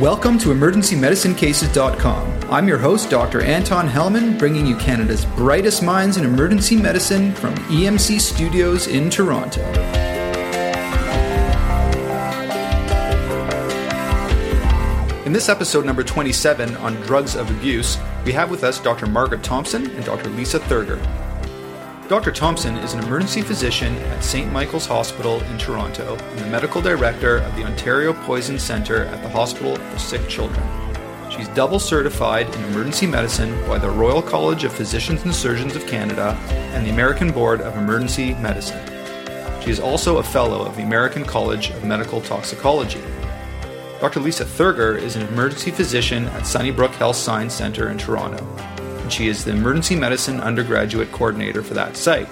Welcome to EmergencyMedicineCases.com. I'm your host, Dr. Anton Helman, bringing you Canada's brightest minds in emergency medicine from EMC Studios in Toronto. In this episode number 27 on drugs of abuse, we have with us Dr. Margaret Thompson and Dr. Lisa Thurgur. Dr. Thompson is an emergency physician at St. Michael's Hospital in Toronto and the medical director of the Ontario Poison Centre at the Hospital for Sick Children. She's double certified in emergency medicine by the Royal College of Physicians and Surgeons of Canada and the American Board of Emergency Medicine. She is also a fellow of the American College of Medical Toxicology. Dr. Lisa Thurgur is an emergency physician at Sunnybrook Health Science Centre in Toronto and she is the emergency medicine undergraduate coordinator for that site.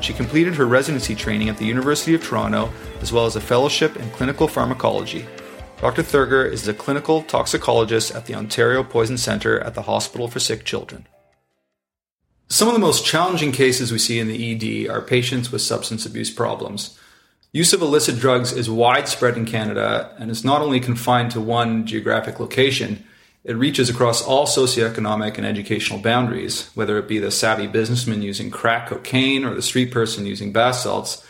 She completed her residency training at the University of Toronto, as well as a fellowship in clinical pharmacology. Dr. Thurgur is a clinical toxicologist at the Ontario Poison Centre at the Hospital for Sick Children. Some of the most challenging cases we see in the ED are patients with substance abuse problems. Use of illicit drugs is widespread in Canada and is not only confined to one geographic location, it reaches across all socioeconomic and educational boundaries, whether it be the savvy businessman using crack cocaine or the street person using bath salts.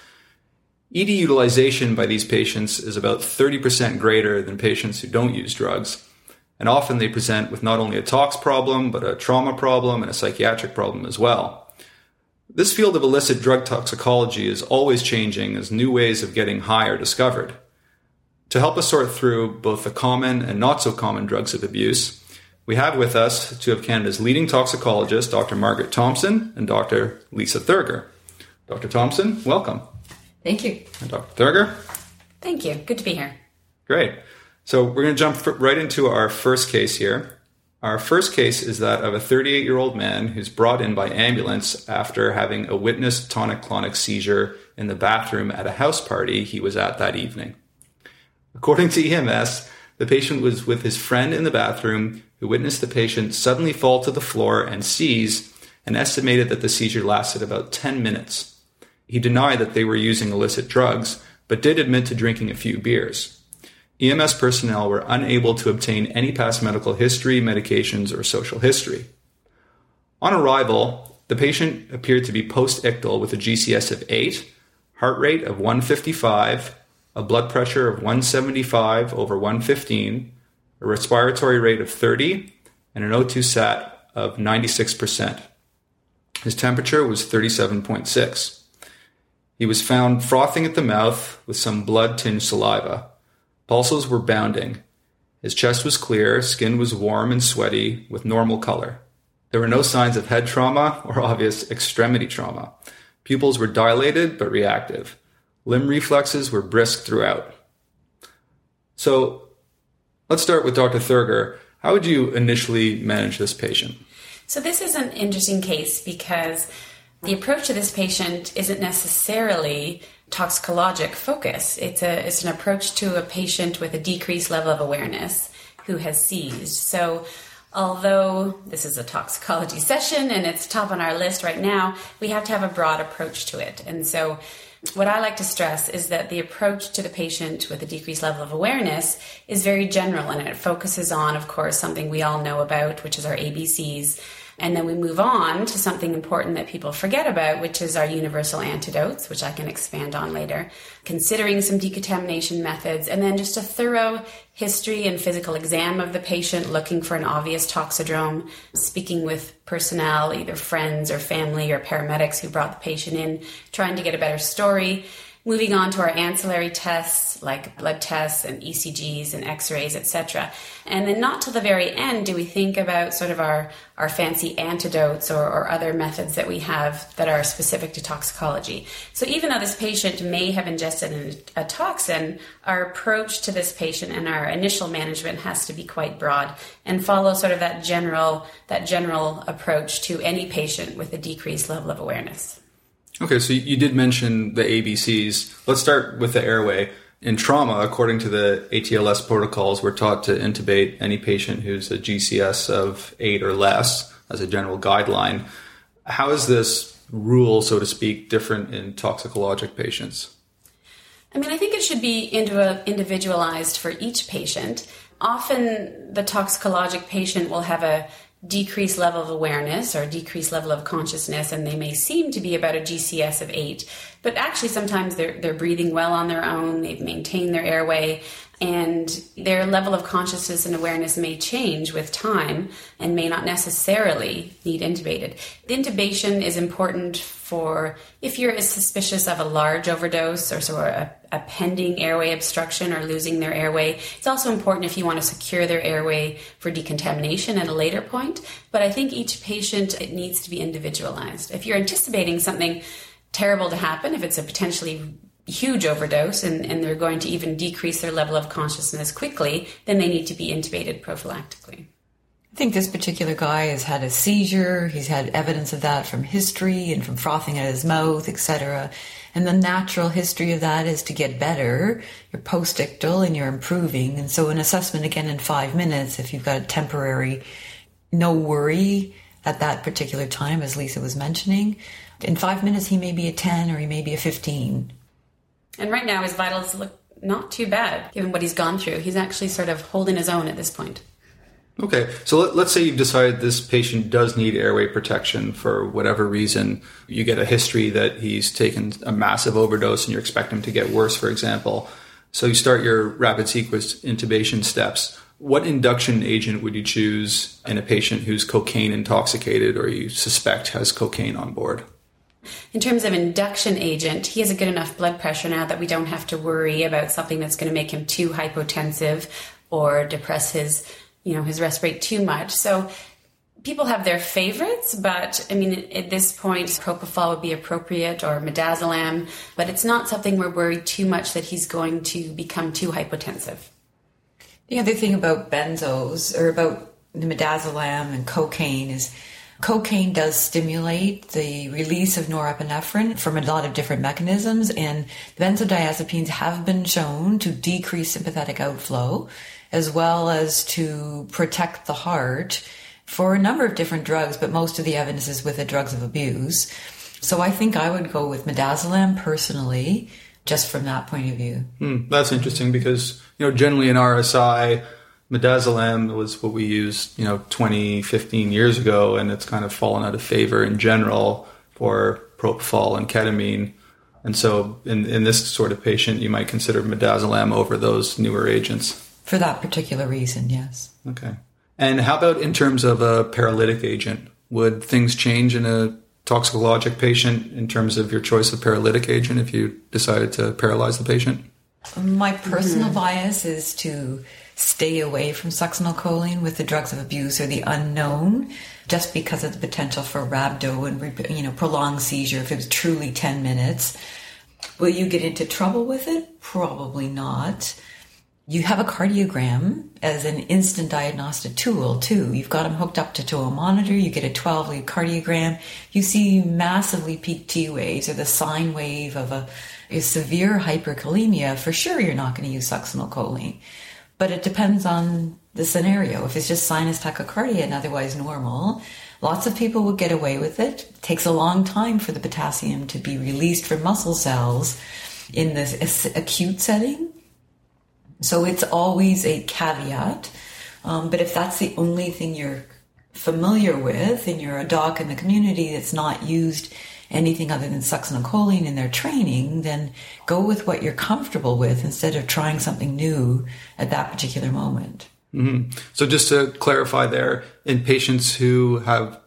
ED utilization by these patients is about 30% greater than patients who don't use drugs. And often they present with not only a tox problem, but a trauma problem and a psychiatric problem as well. This field of illicit drug toxicology is always changing as new ways of getting high are discovered. To help us sort through both the common and not so common drugs of abuse, we have with us two of Canada's leading toxicologists, Dr. Margaret Thompson and Dr. Lisa Thurgur. Dr. Thompson, welcome. Thank you. And Dr. Thurgur. Thank you. Good to be here. Great. So we're going to jump right into our first case here. Our first case is that of a 38 year old man who's brought in by ambulance after having a witnessed tonic clonic seizure in the bathroom at a house party he was at that evening. According to EMS, the patient was with his friend in the bathroom who witnessed the patient suddenly fall to the floor and seize and estimated that the seizure lasted about 10 minutes. He denied that they were using illicit drugs, but did admit to drinking a few beers. EMS personnel were unable to obtain any past medical history, medications, or social history. On arrival, the patient appeared to be post ictal with a GCS of 8, heart rate of 155, a blood pressure of 175 over 115, a respiratory rate of 30, and an O2 sat of 96%. His temperature was 37.6. He was found frothing at the mouth with some blood tinged saliva. Pulses were bounding. His chest was clear, skin was warm and sweaty with normal color. There were no signs of head trauma or obvious extremity trauma. Pupils were dilated but reactive. Limb reflexes were brisk throughout. So let's start with Dr. Thurgur. How would you initially manage this patient? So, this is an interesting case because the approach to this patient isn't necessarily toxicologic focus. It's, a, it's an approach to a patient with a decreased level of awareness who has seized. So, although this is a toxicology session and it's top on our list right now, we have to have a broad approach to it. And so, what I like to stress is that the approach to the patient with a decreased level of awareness is very general and it focuses on, of course, something we all know about, which is our ABCs. And then we move on to something important that people forget about, which is our universal antidotes, which I can expand on later, considering some decontamination methods, and then just a thorough history and physical exam of the patient, looking for an obvious toxidrome, speaking with personnel, either friends or family or paramedics who brought the patient in, trying to get a better story, moving on to our ancillary tests like blood tests and ECGs and x-rays, etc. And then not till the very end do we think about sort of our, our fancy antidotes or, or other methods that we have that are specific to toxicology. So even though this patient may have ingested a toxin, our approach to this patient and our initial management has to be quite broad and follow sort of that general that general approach to any patient with a decreased level of awareness. Okay, so you did mention the ABCs. Let's start with the airway. In trauma, according to the ATLS protocols, we're taught to intubate any patient who's a GCS of eight or less as a general guideline. How is this rule, so to speak, different in toxicologic patients? I mean, I think it should be individualized for each patient. Often, the toxicologic patient will have a decreased level of awareness or decreased level of consciousness, and they may seem to be about a GCS of eight, but actually sometimes they're they're breathing well on their own. They've maintained their airway, and their level of consciousness and awareness may change with time and may not necessarily need intubated. The intubation is important for if you're suspicious of a large overdose or of a, a pending airway obstruction or losing their airway. It's also important if you want to secure their airway for decontamination at a later point. But I think each patient it needs to be individualized. If you're anticipating something terrible to happen, if it's a potentially huge overdose and, and they're going to even decrease their level of consciousness quickly, then they need to be intubated prophylactically. I think this particular guy has had a seizure. He's had evidence of that from history and from frothing at his mouth, etc. And the natural history of that is to get better. You're post-ictal and you're improving. And so an assessment again in five minutes, if you've got a temporary no worry at that particular time, as Lisa was mentioning, in five minutes he may be a 10 or he may be a 15 and right now, his vitals look not too bad given what he's gone through. He's actually sort of holding his own at this point. Okay, so let, us say you've decided this patient does need airway protection for whatever reason. You get a history that he's taken a massive overdose and you expect him to get worse, for example. So you start your rapid sequence intubation steps. What induction agent would you choose in a patient who's cocaine intoxicated or you suspect has cocaine on board? In terms of induction agent, he has a good enough blood pressure now that we don't have to worry about something that's going to make him too hypotensive or depress his, you know, his rest rate too much. So people have their favorites, but I mean, at this point, propofol would be appropriate or midazolam, but it's not something we're worried too much that he's going to become too hypotensive. The other thing about benzos or about the midazolam and cocaine is Cocaine does stimulate the release of norepinephrine from a lot of different mechanisms, and benzodiazepines have been shown to decrease sympathetic outflow as well as to protect the heart for a number of different drugs, but most of the evidence is with the drugs of abuse. So I think I would go with midazolam personally, just from that point of view. Hmm, that's interesting because, you know, generally in RSI, midazolam was what we used, you know, 20, 15 years ago, and it's kind of fallen out of favor in general for propofol and ketamine. And so, in, in this sort of patient, you might consider midazolam over those newer agents. For that particular reason, yes. Okay. And how about in terms of a paralytic agent? Would things change in a toxicologic patient in terms of your choice of paralytic agent if you decided to paralyze the patient? My personal mm-hmm. bias is to stay away from succinylcholine with the drugs of abuse or the unknown just because of the potential for rhabdo and you know prolonged seizure if it was truly 10 minutes. Will you get into trouble with it? Probably not. You have a cardiogram as an instant diagnostic tool too. You've got them hooked up to, to a monitor. You get a 12 lead cardiogram. You see massively peaked t waves or the sine wave of a, a severe hyperkalemia. For sure you're not going to use succinylcholine but it depends on the scenario. If it's just sinus tachycardia and otherwise normal, lots of people will get away with it. it. takes a long time for the potassium to be released from muscle cells in this acute setting. So it's always a caveat. Um, but if that's the only thing you're familiar with and you're a doc in the community that's not used anything other than succinylcholine in their training, then go with what you're comfortable with instead of trying something new at that particular moment. Mm-hmm. So, just to clarify there, in patients who have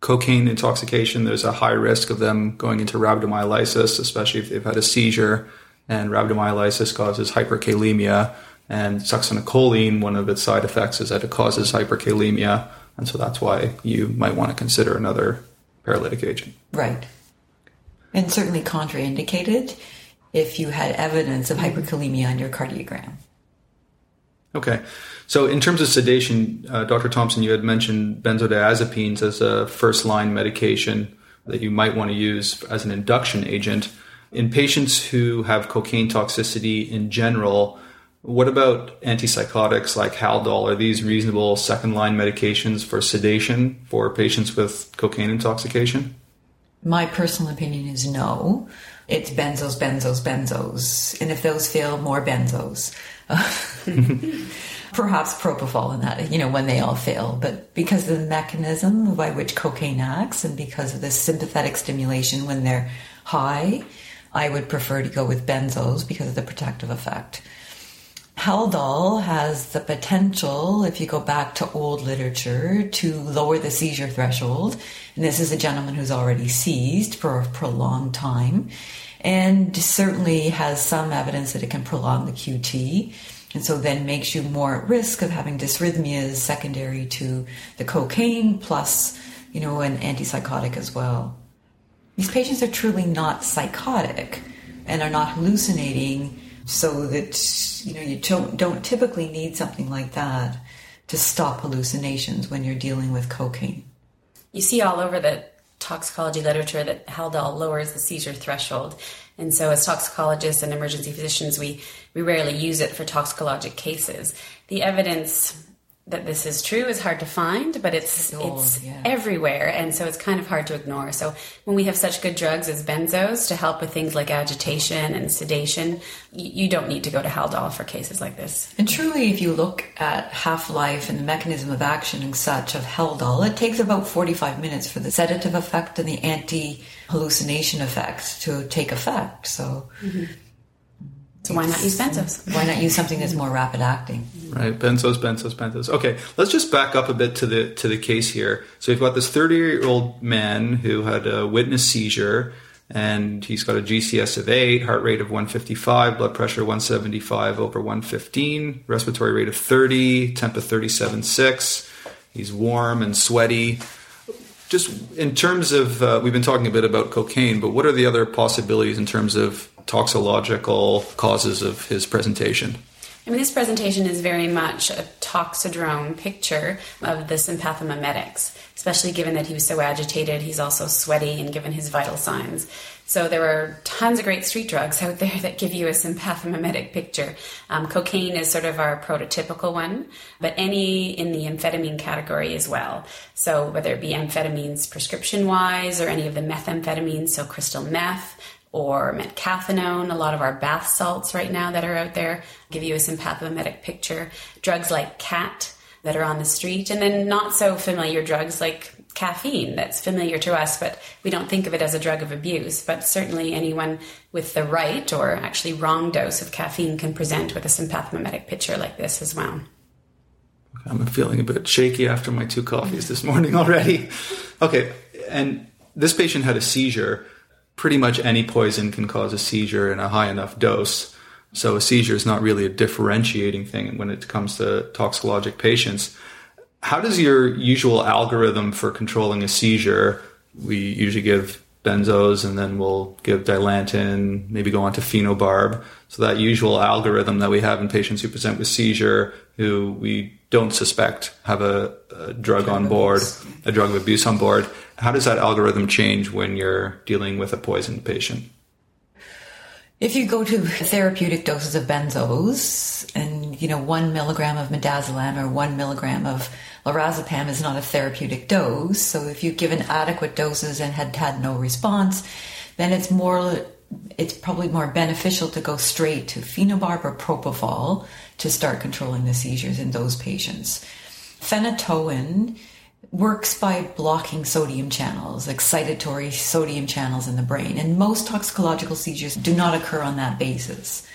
cocaine intoxication, there's a high risk of them going into rhabdomyolysis, especially if they've had a seizure. And rhabdomyolysis causes hyperkalemia. And succinylcholine, one of its side effects is that it causes hyperkalemia. And so that's why you might want to consider another paralytic agent. Right and certainly contraindicated if you had evidence of hyperkalemia on your cardiogram. Okay. So, in terms of sedation, uh, Dr. Thompson, you had mentioned benzodiazepines as a first line medication that you might want to use as an induction agent. In patients who have cocaine toxicity in general, what about antipsychotics like Haldol? Are these reasonable second line medications for sedation for patients with cocaine intoxication? My personal opinion is no. it's benzos, benzos, benzos. And if those fail, more benzos. Perhaps propofol in that, you know, when they all fail. But because of the mechanism by which cocaine acts and because of the sympathetic stimulation when they're high, I would prefer to go with benzos because of the protective effect. Haldol has the potential, if you go back to old literature, to lower the seizure threshold. And this is a gentleman who's already seized for a prolonged time and certainly has some evidence that it can prolong the QT. And so then makes you more at risk of having dysrhythmias secondary to the cocaine plus, you know, an antipsychotic as well. These patients are truly not psychotic and are not hallucinating so that you know you don't, don't typically need something like that to stop hallucinations when you're dealing with cocaine. You see all over the toxicology literature that Haldol lowers the seizure threshold. And so as toxicologists and emergency physicians, we, we rarely use it for toxicologic cases. The evidence that this is true is hard to find, but it's it's yeah. everywhere, and so it's kind of hard to ignore. So when we have such good drugs as benzos to help with things like agitation and sedation, you, don't need to go to Haldol for cases like this. And truly, if you look at half life and the mechanism of action and such of Haldol, it takes about 45 minutes for the sedative effect and the anti hallucination effect to take effect. So, mm-hmm. So why not use benzos? why not use something that's more rapid acting? Right, benzos, benzos, benzos. Okay, let's just back up a bit to the to the case here. So we've got this 30 year old man who had a witness seizure, and he's got a GCS of eight, heart rate of 155, blood pressure 175 over 115, respiratory rate of 30, temp of 37.6. He's warm and sweaty. Just in terms of, uh, we've been talking a bit about cocaine, but what are the other possibilities in terms of toxicological causes of his presentation? I mean, this presentation is very much a toxidrome picture of the sympathomimetics, especially given that he was so agitated. He's also sweaty and given his vital signs. So there are tons of great street drugs out there that give you a sympathomimetic picture. Um, cocaine is sort of our prototypical one, but any in the amphetamine category as well. So whether it be amphetamines prescription wise or any of the methamphetamines, so crystal meth, or methcathinone, a lot of our bath salts right now that are out there give you a sympathomimetic picture. Drugs like khat that are on the street, and then not so familiar drugs like caffeine that's familiar to us, but we don't think of it as a drug of abuse. But certainly anyone with the right or actually wrong dose of caffeine can present with a sympathomimetic picture like this as well. I'm feeling a bit shaky after my two coffees this morning already. Okay, and this patient had a seizure. Pretty much any poison can cause a seizure in a high enough dose. So a seizure is not really a differentiating thing when it comes to toxicologic patients. How does your usual algorithm for controlling a seizure? We usually give benzos and then we'll give dilantin, maybe go on to phenobarb. So that usual algorithm that we have in patients who present with seizure who we don't suspect have a, a drug on board, a drug of abuse on board. How does that algorithm change when you're dealing with a poisoned patient? If you go to therapeutic doses of benzos and, you know, one milligram of midazolam or one milligram of lorazepam is not a therapeutic dose. So if you've given adequate doses and had had no response, then it's more, it's probably more beneficial to go straight to phenobarb or propofol to start controlling the seizures in those patients. Phenytoin works by blocking sodium channels, excitatory sodium channels in the brain. And most toxicological seizures do not occur on that basis.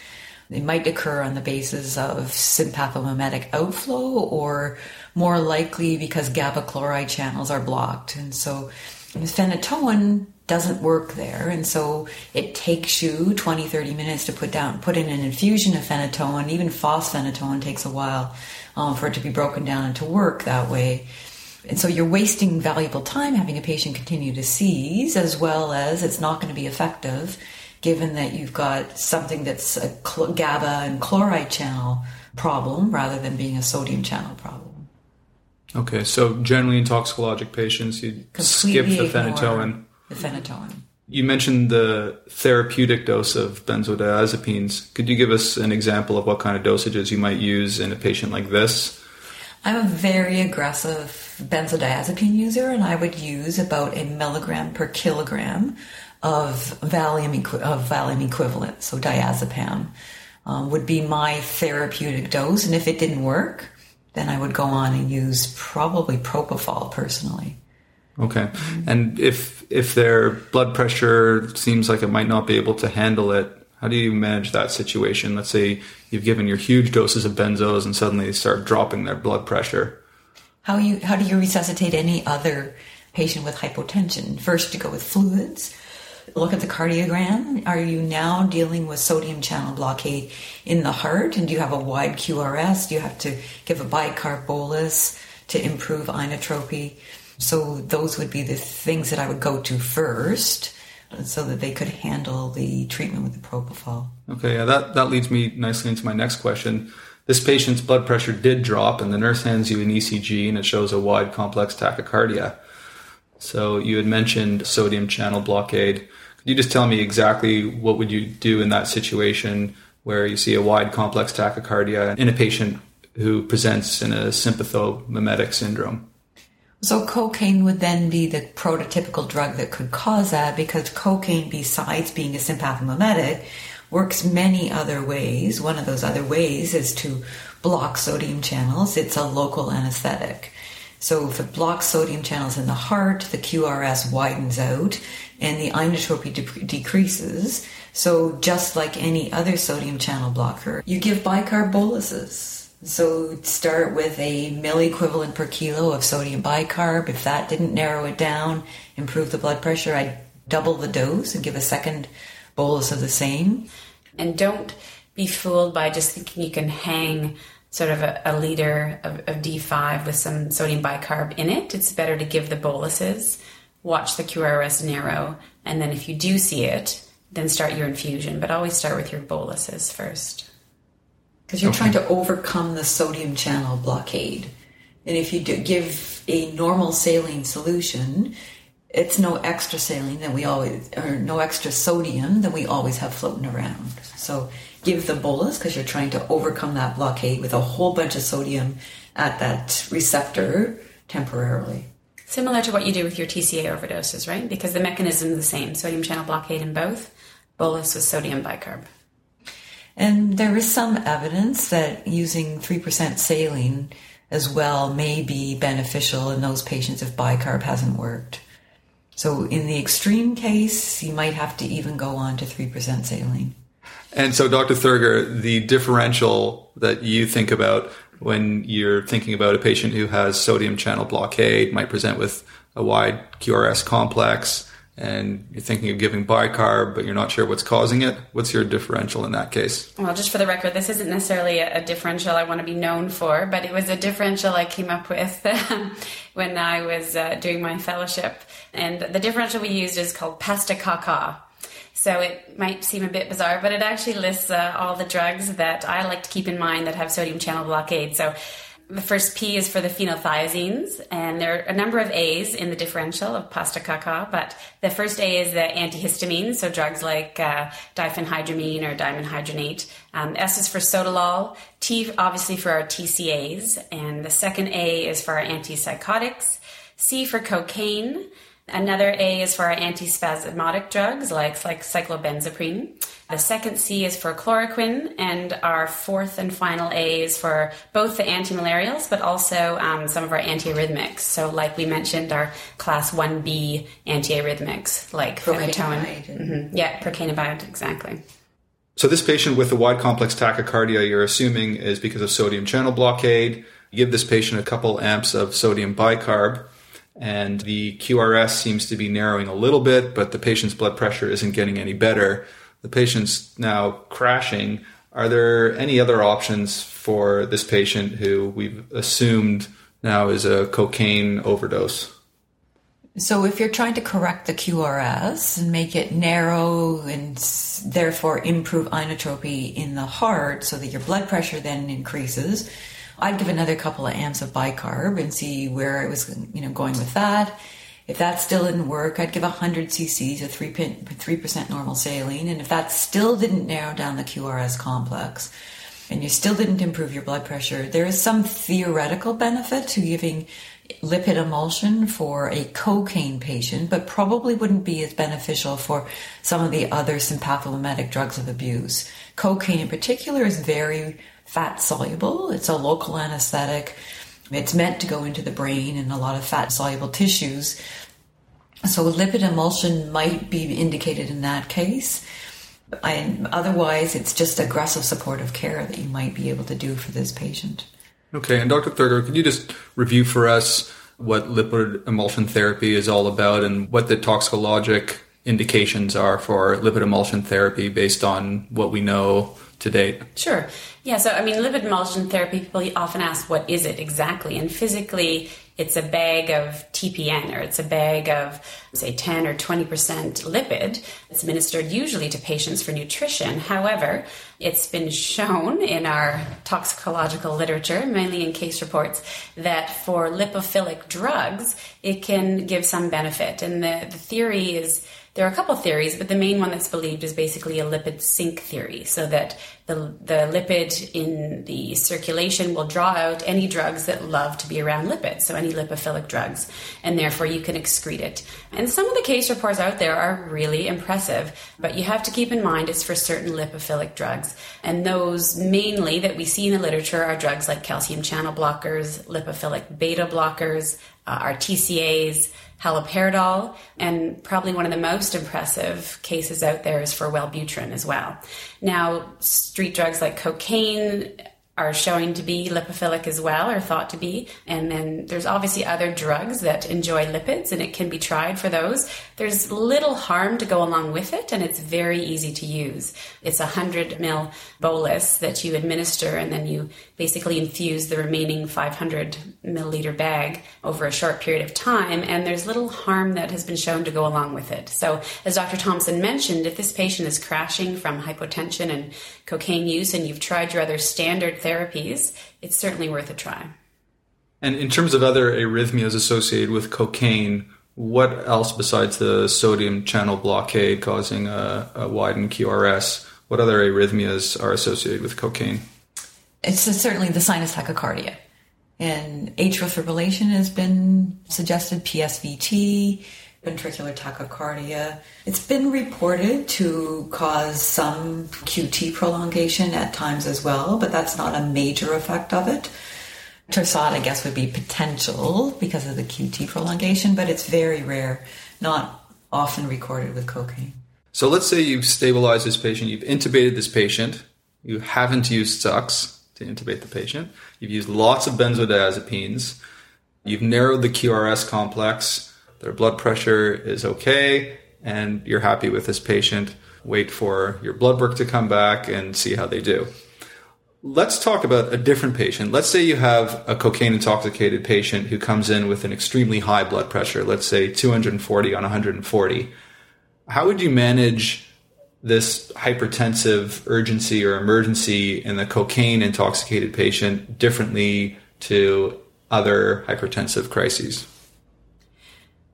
They might occur on the basis of sympathomimetic outflow or more likely because GABA chloride channels are blocked. And so phenytoin doesn't work there. And so it takes you 20, 30 minutes to put down, put in an infusion of phenytoin. Even fosphenytoin takes a while um, for it to be broken down and to work that way. And so you're wasting valuable time having a patient continue to seize, as well as it's not going to be effective given that you've got something that's a GABA and chloride channel problem rather than being a sodium channel problem. Okay, so generally in toxicologic patients, you skip the phenytoin. The phenytoin. You mentioned the therapeutic dose of benzodiazepines. Could you give us an example of what kind of dosages you might use in a patient like this? I'm a very aggressive benzodiazepine user, and I would use about a milligram per kilogram of Valium, of Valium equivalent, so diazepam, um, would be my therapeutic dose. And if it didn't work, then I would go on and use probably propofol personally. Okay. And if if their blood pressure seems like it might not be able to handle it, how do you manage that situation? Let's say you've given your huge doses of benzos and suddenly they start dropping their blood pressure. How you how do you resuscitate any other patient with hypotension? First, to go with fluids. Look at the cardiogram. Are you now dealing with sodium channel blockade in the heart? And do you have a wide QRS? Do you have to give a bicarb bolus to improve inotropy? So those would be the things that I would go to first so that they could handle the treatment with the propofol. Okay, yeah, that, that leads me nicely into my next question. This patient's blood pressure did drop, and the nurse hands you an ECG, and it shows a wide complex tachycardia. So you had mentioned sodium channel blockade. Could you just tell me exactly what would you do in that situation where you see a wide complex tachycardia in a patient who presents in a sympathomimetic syndrome? So cocaine would then be the prototypical drug that could cause that because cocaine, besides being a sympathomimetic, works many other ways. One of those other ways is to block sodium channels. It's a local anesthetic. So if it blocks sodium channels in the heart, the QRS widens out and the inotropy de- decreases. So just like any other sodium channel blocker, you give bicarb boluses. So start with a milliequivalent per kilo of sodium bicarb. If that didn't narrow it down, improve the blood pressure, I'd double the dose and give a second bolus of the same. And don't be fooled by just thinking you can hang sort of a, a liter of, of, D5 with some sodium bicarb in it. It's better to give the boluses, watch the QRS narrow, and then if you do see it, then start your infusion. But always start with your boluses first because you're okay. trying to overcome the sodium channel blockade. And if you give a normal saline solution, it's no extra saline that we always, or no extra sodium that we always have floating around. So give the bolus because you're trying to overcome that blockade with a whole bunch of sodium at that receptor temporarily. Similar to what you do with your TCA overdoses, right? Because the mechanism is the same sodium channel blockade in both, bolus with sodium bicarb. And there is some evidence that using 3% saline as well may be beneficial in those patients if bicarb hasn't worked. So, in the extreme case, you might have to even go on to 3% saline. And so, Dr. Thurgur, the differential that you think about when you're thinking about a patient who has sodium channel blockade might present with a wide QRS complex and you're thinking of giving bicarb, but you're not sure what's causing it, what's your differential in that case? Well, just for the record, this isn't necessarily a, differential I want to be known for, but it was a differential I came up with when I was uh, doing my fellowship. And the differential we used is called pasta caca. So it might seem a bit bizarre, but it actually lists uh, all the drugs that I like to keep in mind that have sodium channel blockade. So the first P is for the phenothiazines, and there are a number of A's in the differential of pasta caca, but the first A is the antihistamines, so drugs like uh, diphenhydramine or dimenhydrinate. Um, S is for sotalol, T obviously for our TCAs, and the second A is for our antipsychotics, C for cocaine, Another A is for our antispasmodic drugs like, like cyclobenzaprine. The second C is for chloroquine, and our fourth and final A is for both the antimalarials, but also um, some of our antiarrhythmics. So, like we mentioned, our class 1B antiarrhythmics, like phenytoin. Mm-hmm. Yeah, procainamide, exactly. So, this patient with the wide complex tachycardia, you're assuming is because of sodium channel blockade. You give this patient a couple amps of sodium bicarb and the QRS seems to be narrowing a little bit, but the patient's blood pressure isn't getting any better. The patient's now crashing. Are there any other options for this patient who we've assumed now is a cocaine overdose? So, if you're trying to correct the QRS and make it narrow and therefore improve inotropy in the heart so that your blood pressure then increases, I'd give another couple of amps of bicarb and see where I was, you know, going with that. If that still didn't work, I'd give 100 cc's of 3, 3% normal saline. And if that still didn't narrow down the QRS complex and you still didn't improve your blood pressure, there is some theoretical benefit to giving lipid emulsion for a cocaine patient, but probably wouldn't be as beneficial for some of the other sympathomimetic drugs of abuse. Cocaine in particular is very fat soluble. It's a local anesthetic. It's meant to go into the brain and a lot of fat soluble tissues. So lipid emulsion might be indicated in that case. And otherwise, it's just aggressive supportive care that you might be able to do for this patient. Okay, and Dr. Thurgur, could you just review for us what lipid emulsion therapy is all about and what the toxicologic indications are for lipid emulsion therapy based on what we know to date? Sure. Yeah, so I mean, lipid emulsion therapy, people often ask, what is it exactly? And physically, it's a bag of TPN or it's a bag of, say, 10 or 20% lipid. It's administered usually to patients for nutrition. However, it's been shown in our toxicological literature, mainly in case reports, that for lipophilic drugs, it can give some benefit. And the, the theory is there are a couple theories, but the main one that's believed is basically a lipid sink theory, so that the, the lipid in the circulation will draw out any drugs that love to be around lipids, so any lipophilic drugs, and therefore you can excrete it. And some of the case reports out there are really impressive, but you have to keep in mind it's for certain lipophilic drugs. And those mainly that we see in the literature are drugs like calcium channel blockers, lipophilic beta blockers, uh, our TCAs, haloperidol, and probably one of the most impressive cases out there is for Wellbutrin as well. Now, street drugs like cocaine are showing to be lipophilic as well, or thought to be. And then there's obviously other drugs that enjoy lipids, and it can be tried for those. There's little harm to go along with it, and it's very easy to use. It's a 100 mil bolus that you administer, and then you basically infuse the remaining 500 milliliter bag over a short period of time. And there's little harm that has been shown to go along with it. So, as Dr. Thompson mentioned, if this patient is crashing from hypotension and cocaine use, and you've tried your other standard therapies, it's certainly worth a try. And in terms of other arrhythmias associated with cocaine, what else besides the sodium channel blockade causing a, a widened QRS? What other arrhythmias are associated with cocaine? It's certainly the sinus tachycardia. And atrial fibrillation has been suggested, PSVT, ventricular tachycardia. It's been reported to cause some QT prolongation at times as well, but that's not a major effect of it. Torsade, I guess, would be potential because of the QT prolongation, but it's very rare, not often recorded with cocaine. So let's say you've stabilized this patient, you've intubated this patient, you haven't used SUX to intubate the patient, you've used lots of benzodiazepines, you've narrowed the QRS complex, their blood pressure is okay, and you're happy with this patient. Wait for your blood work to come back and see how they do. Let's talk about a different patient. Let's say you have a cocaine intoxicated patient who comes in with an extremely high blood pressure, let's say 240 on 140. How would you manage this hypertensive urgency or emergency in the cocaine intoxicated patient differently to other hypertensive crises?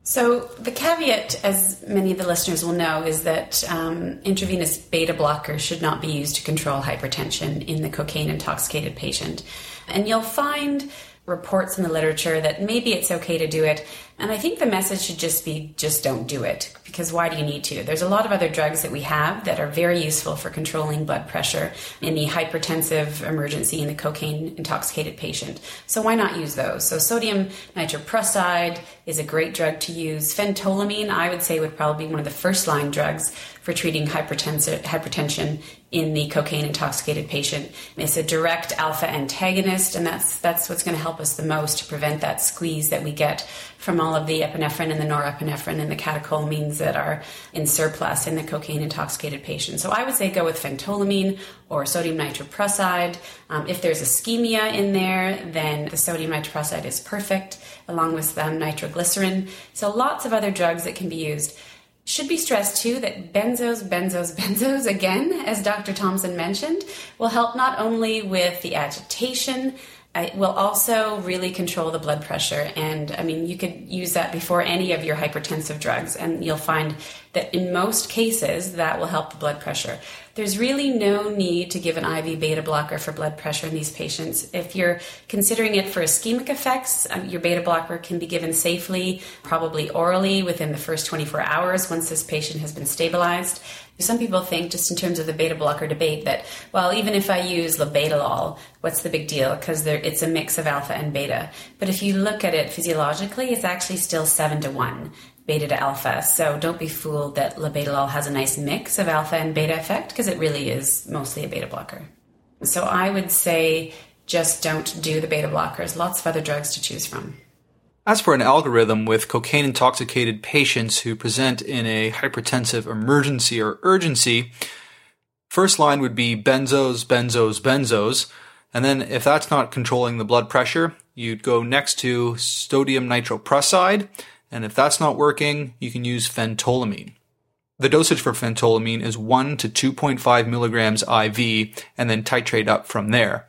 So, the caveat, as many of the listeners will know, is that um, intravenous beta blockers should not be used to control hypertension in the cocaine intoxicated patient. And you'll find reports in the literature that maybe it's okay to do it. And I think the message should just be just don't do it because why do you need to? There's a lot of other drugs that we have that are very useful for controlling blood pressure in the hypertensive emergency in the cocaine intoxicated patient. So why not use those? So sodium nitroprusside is a great drug to use. Phentolamine, I would say, would probably be one of the first line drugs for treating hypertension in the cocaine intoxicated patient. It's a direct alpha antagonist, and that's that's what's going to help us the most to prevent that squeeze that we get from all of the epinephrine and the norepinephrine and the catecholamines that are in surplus in the cocaine intoxicated patient. So I would say go with phentolamine or sodium nitroprusside. Um, if there's ischemia in there, then the sodium nitroprusside is perfect, along with um, nitroglycerin. So lots of other drugs that can be used. Should be stressed too that benzos, benzos, benzos, again, as Dr. Thompson mentioned, will help not only with the agitation Will also really control the blood pressure. And I mean, you could use that before any of your hypertensive drugs, and you'll find that in most cases that will help the blood pressure. There's really no need to give an IV beta blocker for blood pressure in these patients. If you're considering it for ischemic effects, um, your beta blocker can be given safely, probably orally within the first 24 hours once this patient has been stabilized. Some people think, just in terms of the beta blocker debate, that, well, even if I use labetalol, what's the big deal? Because it's a mix of alpha and beta. But if you look at it physiologically, it's actually still 7 to 1 beta to alpha. So don't be fooled that labetalol has a nice mix of alpha and beta effect because it really is mostly a beta blocker. So I would say just don't do the beta blockers. Lots of other drugs to choose from. As for an algorithm with cocaine intoxicated patients who present in a hypertensive emergency or urgency, first line would be benzos, benzos, benzos. And then if that's not controlling the blood pressure, you'd go next to sodium nitroprusside. And if that's not working, you can use phentolamine. The dosage for phentolamine is 1 to 2.5 milligrams IV and then titrate up from there.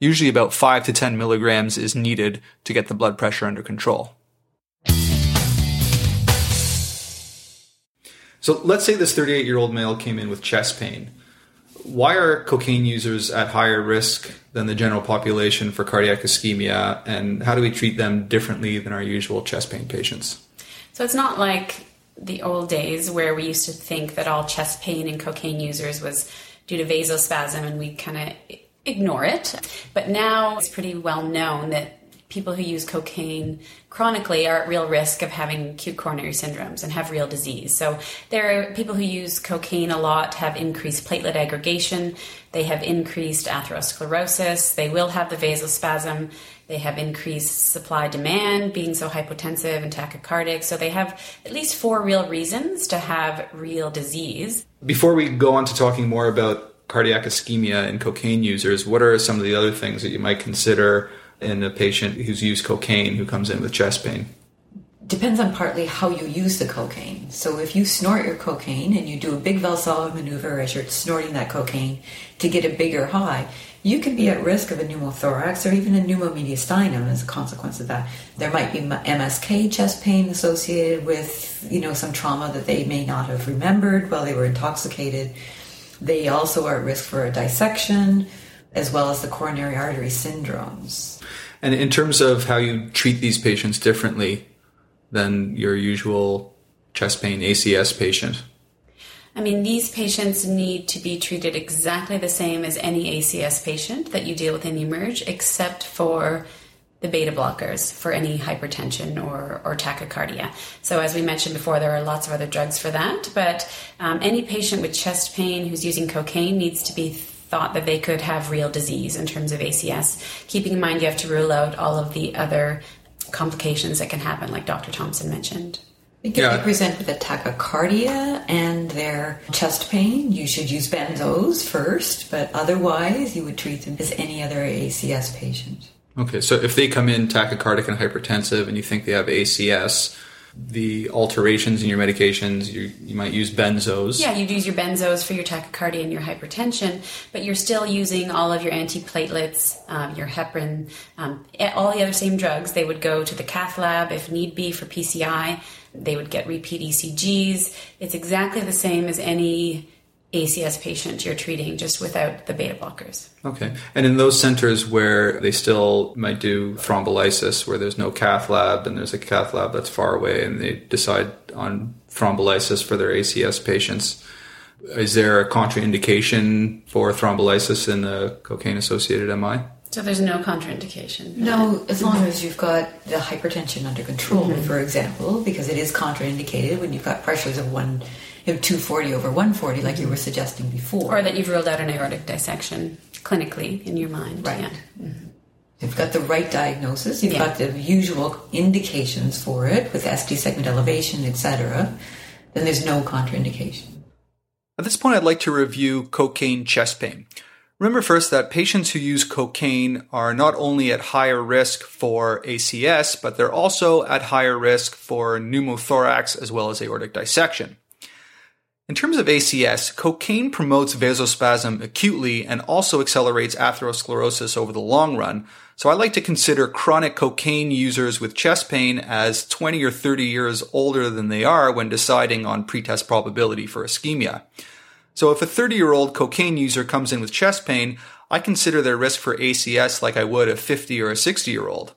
Usually about 5 to 10 milligrams is needed to get the blood pressure under control. So let's say this 38 year old male came in with chest pain. Why are cocaine users at higher risk than the general population for cardiac ischemia, and how do we treat them differently than our usual chest pain patients? So it's not like the old days where we used to think that all chest pain in cocaine users was due to vasospasm and we kind of ignore it. But now it's pretty well known that people who use cocaine chronically are at real risk of having acute coronary syndromes and have real disease. So there are people who use cocaine a lot have increased platelet aggregation, they have increased atherosclerosis, they will have the vasospasm, they have increased supply demand, being so hypotensive and tachycardic. So they have at least four real reasons to have real disease. Before we go on to talking more about cardiac ischemia in cocaine users, what are some of the other things that you might consider in a patient who's used cocaine who comes in with chest pain? Depends on partly how you use the cocaine. So if you snort your cocaine and you do a big Valsalva maneuver as you're snorting that cocaine to get a bigger high, you can be at risk of a pneumothorax or even a pneumomediastinum as a consequence of that. There might be MSK chest pain associated with, you know, some trauma that they may not have remembered while they were intoxicated. They also are at risk for a dissection, as well as the coronary artery syndromes. And in terms of how you treat these patients differently than your usual chest pain ACS patient? I mean, these patients need to be treated exactly the same as any ACS patient that you deal with in Emerge, except for the beta blockers for any hypertension or, or tachycardia. So, as we mentioned before, there are lots of other drugs for that, but um, any patient with chest pain who's using cocaine needs to be thought that they could have real disease in terms of ACS. Keeping in mind you have to rule out all of the other complications that can happen, like Dr. Thompson mentioned. If yeah. they present with a tachycardia and their chest pain, you should use benzos first, but otherwise you would treat them as any other ACS patient. Okay, so if they come in tachycardic and hypertensive and you think they have ACS, the alterations in your medications, you, you might use benzos. Yeah, you'd use your benzos for your tachycardia and your hypertension, but you're still using all of your antiplatelets, um, your heparin, um, all the other same drugs. They would go to the cath lab if need be for PCI. They would get repeat ECGs. It's exactly the same as any ACS patient you're treating just without the beta blockers. Okay. And in those centers where they still might do thrombolysis, where there's no cath lab and there's a cath lab that's far away and they decide on thrombolysis for their ACS patients, is there a contraindication for thrombolysis in the cocaine associated MI? So there's no contraindication. No, as long as you've got the hypertension under control, mm-hmm. for example, because it is contraindicated when you've got pressures of one you know, 240 over 140, like you were suggesting before. Or that you've ruled out an aortic dissection clinically in your mind. Right. Yeah. Mm-hmm. You've got the right diagnosis. You've yeah. got the usual indications for it with ST segment elevation, etc. Then there's no contraindication. At this point, I'd like to review cocaine chest pain. Remember first that patients who use cocaine are not only at higher risk for ACS, but they're also at higher risk for pneumothorax as well as aortic dissection. In terms of ACS, cocaine promotes vasospasm acutely and also accelerates atherosclerosis over the long run, So I like to consider chronic cocaine users with chest pain as 20 or 30 years older than they are when deciding on pretest probability for ischemia. So if a 30 year old cocaine user comes in with chest pain, I consider their risk for ACS like I would a 50 or a 60 year old.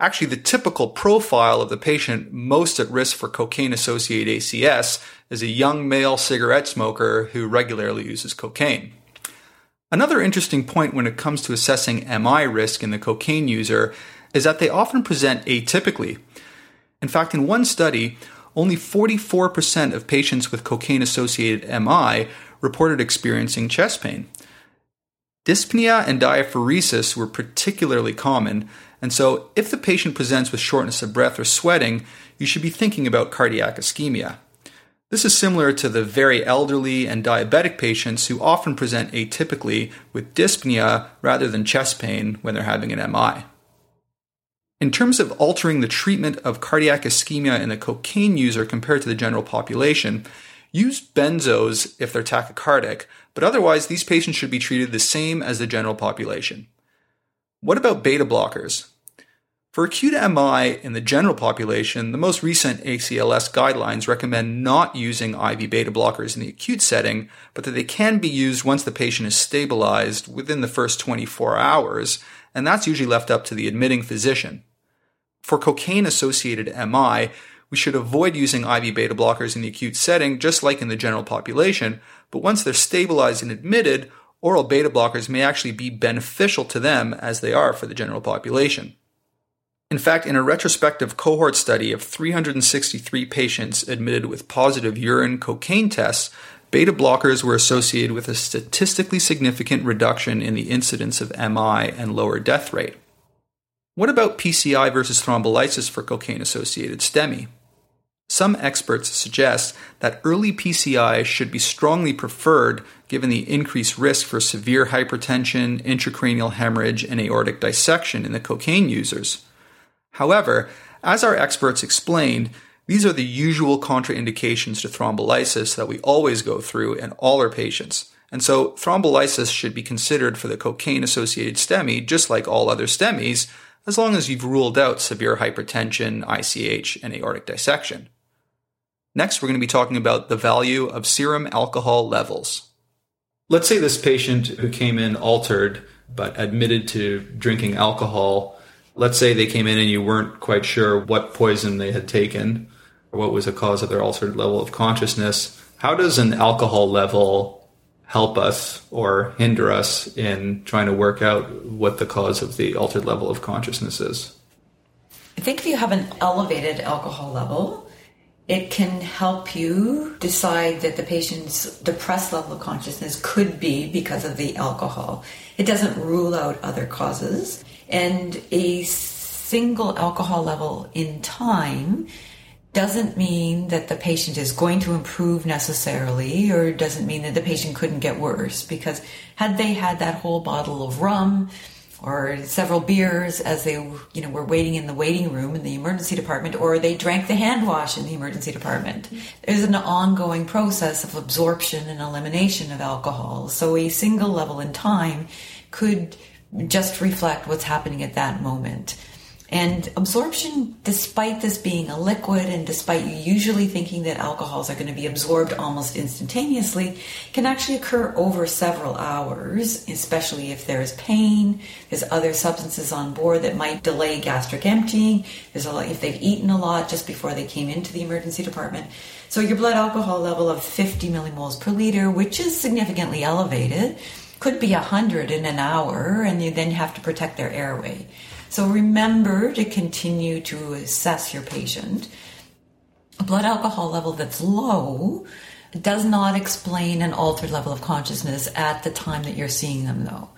Actually, the typical profile of the patient most at risk for cocaine associated ACS is a young male cigarette smoker who regularly uses cocaine. Another interesting point when it comes to assessing MI risk in the cocaine user is that they often present atypically. In fact, in one study, only 44% of patients with cocaine associated MI reported experiencing chest pain. Dyspnea and diaphoresis were particularly common, and so if the patient presents with shortness of breath or sweating, you should be thinking about cardiac ischemia. This is similar to the very elderly and diabetic patients who often present atypically with dyspnea rather than chest pain when they're having an MI. In terms of altering the treatment of cardiac ischemia in a cocaine user compared to the general population, use benzos if they're tachycardic, but otherwise these patients should be treated the same as the general population. What about beta blockers? For acute MI in the general population, the most recent ACLS guidelines recommend not using IV beta blockers in the acute setting, but that they can be used once the patient is stabilized within the first 24 hours, and that's usually left up to the admitting physician. For cocaine associated MI, we should avoid using IV beta blockers in the acute setting, just like in the general population, but once they're stabilized and admitted, oral beta blockers may actually be beneficial to them as they are for the general population. In fact, in a retrospective cohort study of 363 patients admitted with positive urine cocaine tests, beta blockers were associated with a statistically significant reduction in the incidence of MI and lower death rate. What about PCI versus thrombolysis for cocaine associated STEMI? Some experts suggest that early PCI should be strongly preferred given the increased risk for severe hypertension, intracranial hemorrhage, and aortic dissection in the cocaine users. However, as our experts explained, these are the usual contraindications to thrombolysis that we always go through in all our patients. And so thrombolysis should be considered for the cocaine associated STEMI just like all other STEMIs as long as you've ruled out severe hypertension, ICH, and aortic dissection. Next, we're going to be talking about the value of serum alcohol levels. Let's say this patient who came in altered but admitted to drinking alcohol. Let's say they came in and you weren't quite sure what poison they had taken or what was the cause of their altered level of consciousness. How does an alcohol level help us or hinder us in trying to work out what the cause of the altered level of consciousness is? I think if you have an elevated alcohol level, it can help you decide that the patient's depressed level of consciousness could be because of the alcohol. It doesn't rule out other causes. And a single alcohol level in time doesn't mean that the patient is going to improve necessarily or doesn't mean that the patient couldn't get worse. Because had they had that whole bottle of rum or several beers as they you know were waiting in the waiting room in the emergency department or they drank the hand wash in the emergency department there's an ongoing process of absorption and elimination of alcohol. So a single level in time could just reflect what's happening at that moment and absorption, despite this being a liquid and despite you usually thinking that alcohols are going to be absorbed almost instantaneously, can actually occur over several hours, especially if there is pain, there's other substances on board that might delay gastric emptying, there's a lot, if they've eaten a lot just before they came into the emergency department. So your blood alcohol level of 50 millimoles per liter, which is significantly elevated, could be 100 in an hour, and you then have to protect their airway. So remember to continue to assess your patient. A blood alcohol level that's low does not explain an altered level of consciousness at the time that you're seeing them, though.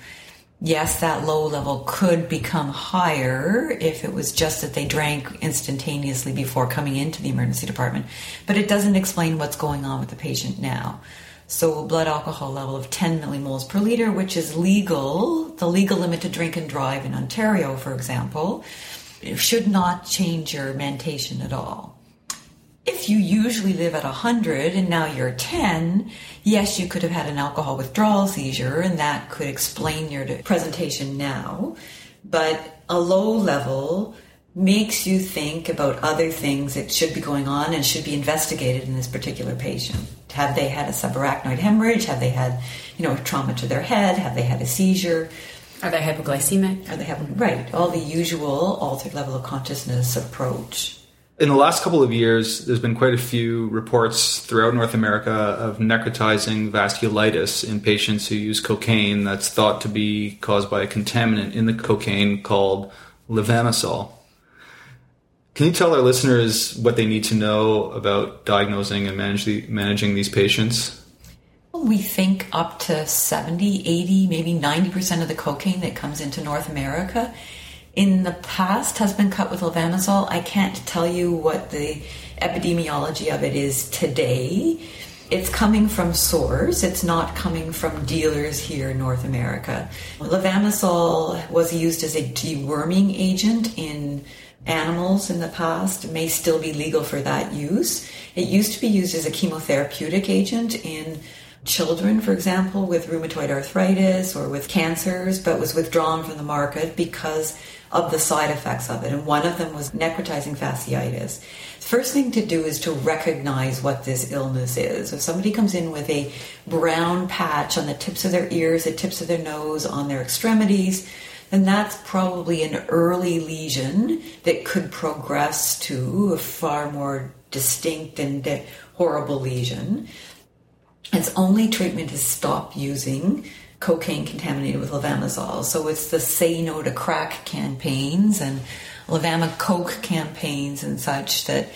Yes, that low level could become higher if it was just that they drank instantaneously before coming into the emergency department, but it doesn't explain what's going on with the patient now. So a blood alcohol level of 10 millimoles per liter, which is legal, the legal limit to drink and drive in Ontario, for example, should not change your mentation at all. If you usually live at 100 and now you're 10, yes, you could have had an alcohol withdrawal seizure and that could explain your presentation now. but a low level makes you think about other things that should be going on and should be investigated in this particular patient. Have they had a subarachnoid hemorrhage? Have they had, you know, a trauma to their head? Have they had a seizure? Are they hypoglycemic? Are they having right? All the usual altered level of consciousness approach. In the last couple of years, there's been quite a few reports throughout North America of necrotizing vasculitis in patients who use cocaine that's thought to be caused by a contaminant in the cocaine called levamisole. Can you tell our listeners what they need to know about diagnosing and manage the, managing these patients? We think up to 70, 80, maybe 90% of the cocaine that comes into North America in the past has been cut with levamisole. I can't tell you what the epidemiology of it is today. It's coming from source. It's not coming from dealers here in North America. Levamisole was used as a deworming agent in animals in the past. May still be legal for that use. It used to be used as a chemotherapeutic agent in children, for example, with rheumatoid arthritis or with cancers, but was withdrawn from the market because of the side effects of it. And one of them was necrotizing fasciitis. The first thing to do is to recognize what this illness is. If somebody comes in with a brown patch on the tips of their ears, the tips of their nose, on their extremities, then that's probably an early lesion that could progress to a far more distinct and horrible lesion. Its only treatment is stop using cocaine contaminated with levamisole. So it's the Say No to Crack campaigns and Levama Coke campaigns and such that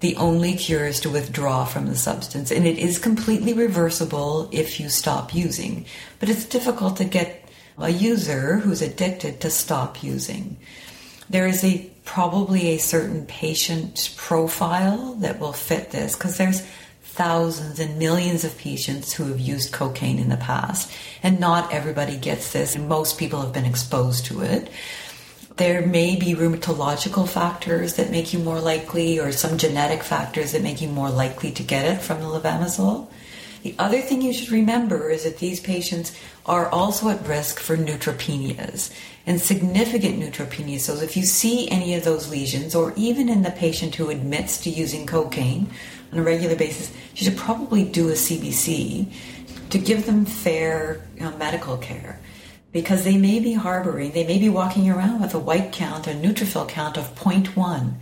the only cure is to withdraw from the substance. And it is completely reversible if you stop using. But it's difficult to get a user who's addicted to stop using. There is a probably a certain patient profile that will fit this because there's thousands and millions of patients who have used cocaine in the past, and not everybody gets this, and most people have been exposed to it. There may be rheumatological factors that make you more likely, or some genetic factors that make you more likely to get it from the levamisole. The other thing you should remember is that these patients are also at risk for neutropenias and significant neutropenias. So if you see any of those lesions, or even in the patient who admits to using cocaine on a regular basis, you should probably do a CBC to give them fair medical care because they may be harboring, they may be walking around with a white count, a neutrophil count of 0.1.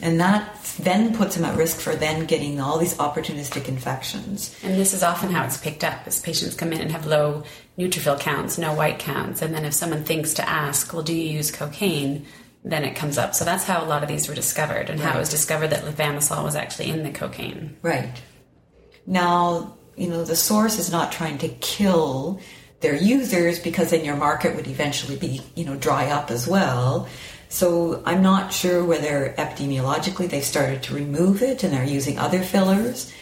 And that then puts them at risk for then getting all these opportunistic infections. And this is often how it's picked up as patients come in and have low neutrophil counts, no white counts. And then if someone thinks to ask, well, do you use cocaine? Then it comes up. So that's how a lot of these were discovered and right. how it was discovered that levamisole was actually in the cocaine. Right. Now, you know, the source is not trying to kill their users because then your market would eventually be, you know, dry up as well. So I'm not sure whether epidemiologically they started to remove it and they're using other fillers.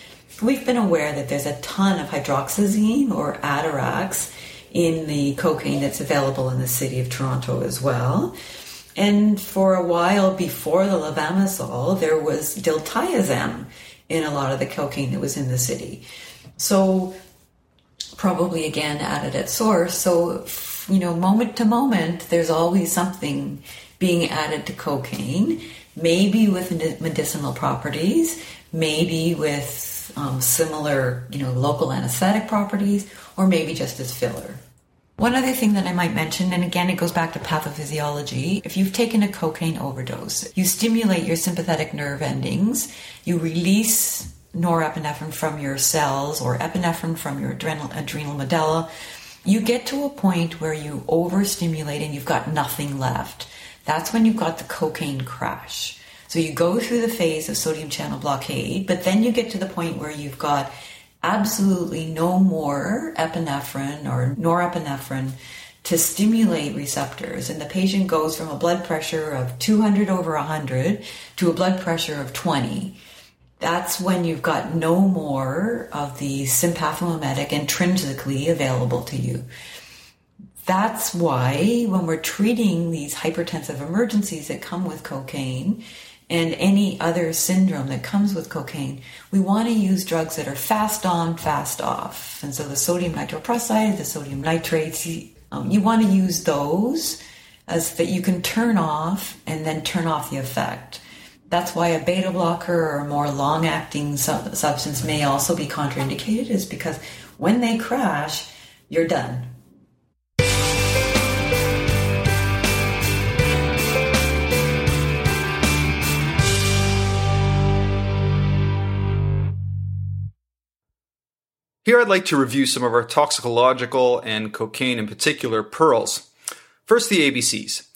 We've been aware that there's a ton of hydroxyzine or Atarax in the cocaine that's available in the city of Toronto as well. And for a while before the levamisole, there was diltiazem in a lot of the cocaine that was in the city. So probably again added at source. So, you know, moment to moment, there's always something being added to cocaine, maybe with medicinal properties, maybe with um, similar, you know, local anesthetic properties, or maybe just as filler. One other thing that I might mention, and again, it goes back to pathophysiology. If you've taken a cocaine overdose, you stimulate your sympathetic nerve endings, you release norepinephrine from your cells or epinephrine from your adrenal, adrenal medulla. You get to a point where you overstimulate and you've got nothing left. That's when you've got the cocaine crash. So you go through the phase of sodium channel blockade, but then you get to the point where you've got absolutely no more epinephrine or norepinephrine to stimulate receptors. And the patient goes from a blood pressure of 200 over 100 to a blood pressure of 20. That's when you've got no more of the sympathomimetic intrinsically available to you that's why when we're treating these hypertensive emergencies that come with cocaine and any other syndrome that comes with cocaine, we want to use drugs that are fast on, fast off. And so the sodium nitroprusside, the sodium nitrates, um, you want to use those as that you can turn off and then turn off the effect. That's why a beta blocker or a more long acting substance may also be contraindicated, is because when they crash, you're done. Here I'd like to review some of our toxicological and cocaine in particular pearls. First, the ABCs.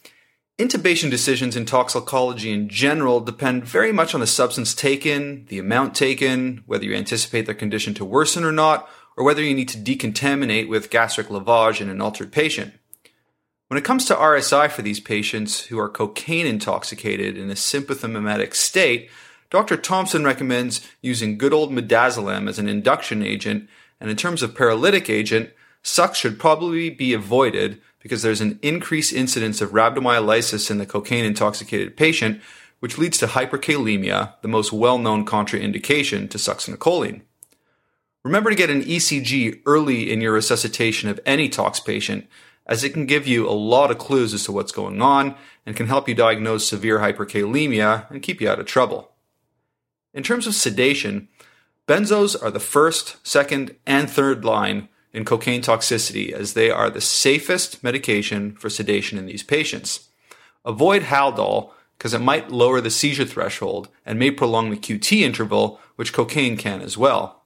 Intubation decisions in toxicology in general depend very much on the substance taken, the amount taken, whether you anticipate the condition to worsen or not, or whether you need to decontaminate with gastric lavage in an altered patient. When it comes to RSI for these patients who are cocaine intoxicated in a sympathomimetic state, Dr. Thompson recommends using good old midazolam as an induction agent, and in terms of paralytic agent, sux should probably be avoided because there's an increased incidence of rhabdomyolysis in the cocaine intoxicated patient, which leads to hyperkalemia, the most well-known contraindication to succinylcholine. Remember to get an ECG early in your resuscitation of any tox patient, as it can give you a lot of clues as to what's going on and can help you diagnose severe hyperkalemia and keep you out of trouble. In terms of sedation, benzos are the first, second, and third line in cocaine toxicity as they are the safest medication for sedation in these patients. Avoid Haldol because it might lower the seizure threshold and may prolong the QT interval, which cocaine can as well.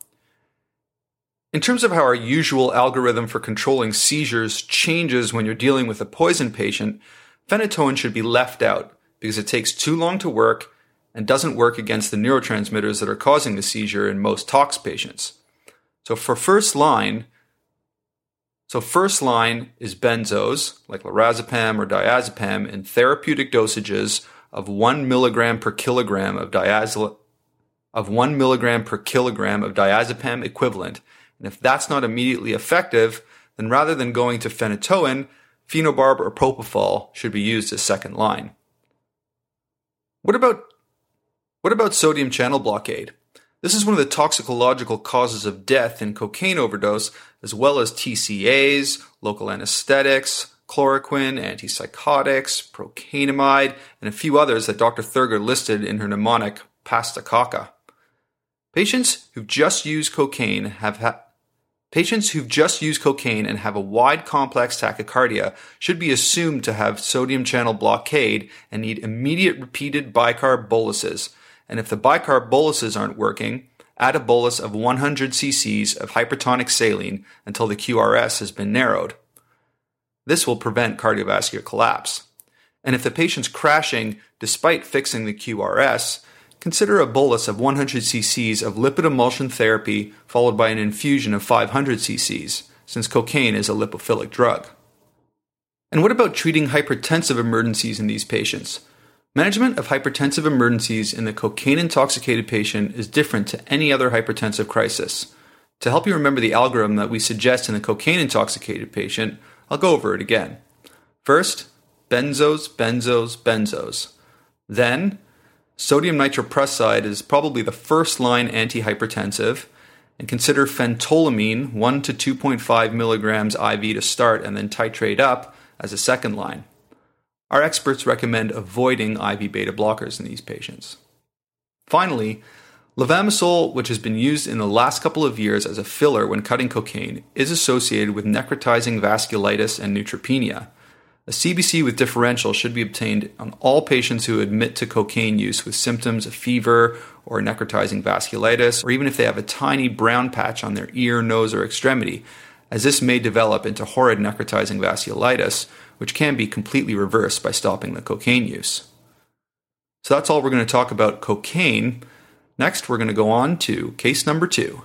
In terms of how our usual algorithm for controlling seizures changes when you're dealing with a poison patient, phenytoin should be left out because it takes too long to work and doesn't work against the neurotransmitters that are causing the seizure in most tox patients. So for first line, so first line is benzos like lorazepam or diazepam in therapeutic dosages of 1 milligram per kilogram of diazepam of 1 milligram per kilogram of diazepam equivalent. And if that's not immediately effective, then rather than going to phenytoin, phenobarb or propofol should be used as second line. What about what about sodium channel blockade? This is one of the toxicological causes of death in cocaine overdose, as well as TCAs, local anesthetics, chloroquine, antipsychotics, procainamide, and a few others that Dr. Thurgur listed in her mnemonic Pasta Patients who've just used cocaine have ha- Patients who've just used cocaine and have a wide complex tachycardia should be assumed to have sodium channel blockade and need immediate repeated bicarb boluses and if the bicarb boluses aren't working, add a bolus of 100 cc's of hypertonic saline until the QRS has been narrowed. This will prevent cardiovascular collapse. And if the patient's crashing despite fixing the QRS, consider a bolus of 100 cc's of lipid emulsion therapy followed by an infusion of 500 cc's, since cocaine is a lipophilic drug. And what about treating hypertensive emergencies in these patients? Management of hypertensive emergencies in the cocaine intoxicated patient is different to any other hypertensive crisis. To help you remember the algorithm that we suggest in the cocaine intoxicated patient, I'll go over it again. First, benzos, benzos, benzos. Then, sodium nitroprusside is probably the first line antihypertensive, and consider phentolamine 1 to 2.5 milligrams IV to start and then titrate up as a second line. Our experts recommend avoiding IV beta blockers in these patients. Finally, levamisole, which has been used in the last couple of years as a filler when cutting cocaine, is associated with necrotizing vasculitis and neutropenia. A CBC with differential should be obtained on all patients who admit to cocaine use with symptoms of fever or necrotizing vasculitis, or even if they have a tiny brown patch on their ear, nose, or extremity, as this may develop into horrid necrotizing vasculitis, which can be completely reversed by stopping the cocaine use. So that's all we're going to talk about cocaine. Next, we're going to go on to case number two.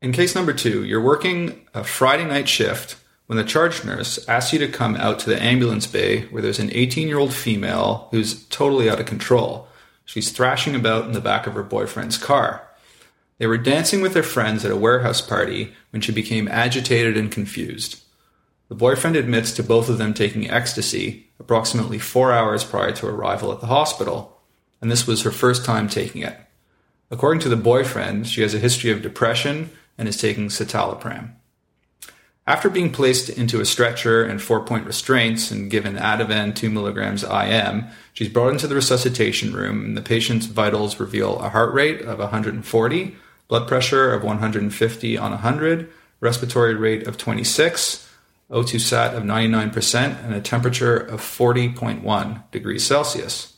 In case number two, you're working a Friday night shift when the charge nurse asks you to come out to the ambulance bay where there's an 18 year old female who's totally out of control. She's thrashing about in the back of her boyfriend's car. They were dancing with their friends at a warehouse party when she became agitated and confused. The boyfriend admits to both of them taking ecstasy approximately four hours prior to arrival at the hospital, and this was her first time taking it. According to the boyfriend, she has a history of depression and is taking citalopram. After being placed into a stretcher and four point restraints and given Ativan 2 milligrams IM, she's brought into the resuscitation room and the patient's vitals reveal a heart rate of 140, blood pressure of 150 on 100, respiratory rate of 26, O2 sat of 99%, and a temperature of 40.1 degrees Celsius.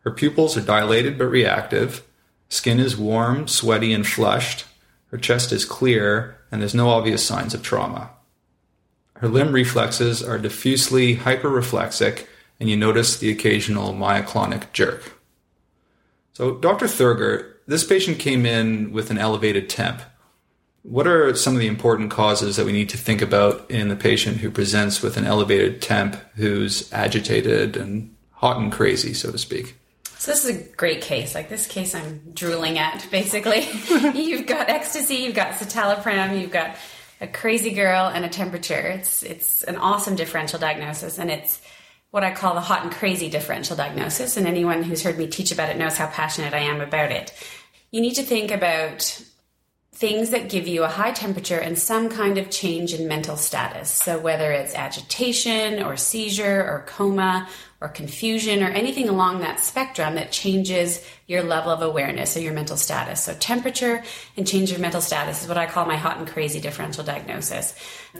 Her pupils are dilated but reactive, skin is warm, sweaty, and flushed, her chest is clear, and there's no obvious signs of trauma. Her limb reflexes are diffusely hyperreflexic, and you notice the occasional myoclonic jerk. So, Dr. Thurgur, this patient came in with an elevated temp. What are some of the important causes that we need to think about in the patient who presents with an elevated temp who's agitated and hot and crazy, so to speak? So this is a great case. Like this case, I'm drooling at. Basically, you've got ecstasy, you've got citalopram, you've got a crazy girl, and a temperature. It's it's an awesome differential diagnosis, and it's what I call the hot and crazy differential diagnosis. And anyone who's heard me teach about it knows how passionate I am about it. You need to think about things that give you a high temperature and some kind of change in mental status. So, whether it's agitation or seizure or coma or confusion or anything along that spectrum that changes your level of awareness or your mental status. So, temperature and change of mental status is what I call my hot and crazy differential diagnosis.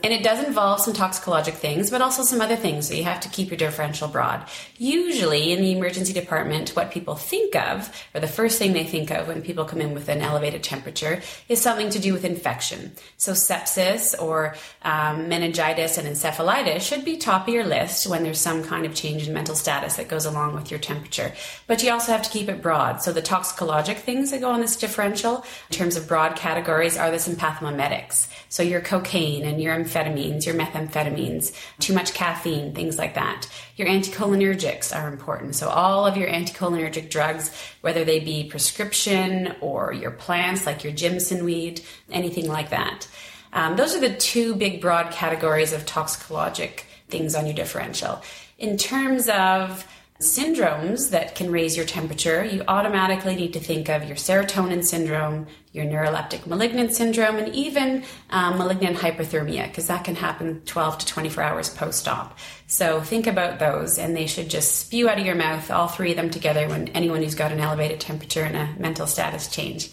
And it does involve some toxicologic things, but also some other things. So, you have to keep your differential broad. Usually, in the emergency department, what people think of, or the first thing they think of when people come in with an elevated temperature, is something to do with infection. So, sepsis or um, meningitis and encephalitis should be top of your list when there's some kind of change in mental status that goes along with your temperature. But you also have to keep it broad. So the toxicologic things that go on this differential in terms of broad categories are the sympathomimetics. So your cocaine and your amphetamines, your methamphetamines, too much caffeine, things like that. Your anticholinergics are important. So all of your anticholinergic drugs, whether they be prescription or your plants like your Jimson weed, anything like that. Um, those are the two big broad categories of toxicologic things on your differential. In terms of syndromes that can raise your temperature, you automatically need to think of your serotonin syndrome, your neuroleptic malignant syndrome, and even um, malignant hyperthermia, because that can happen 12 to 24 hours post op. So think about those, and they should just spew out of your mouth, all three of them together, when anyone who's got an elevated temperature and a mental status change.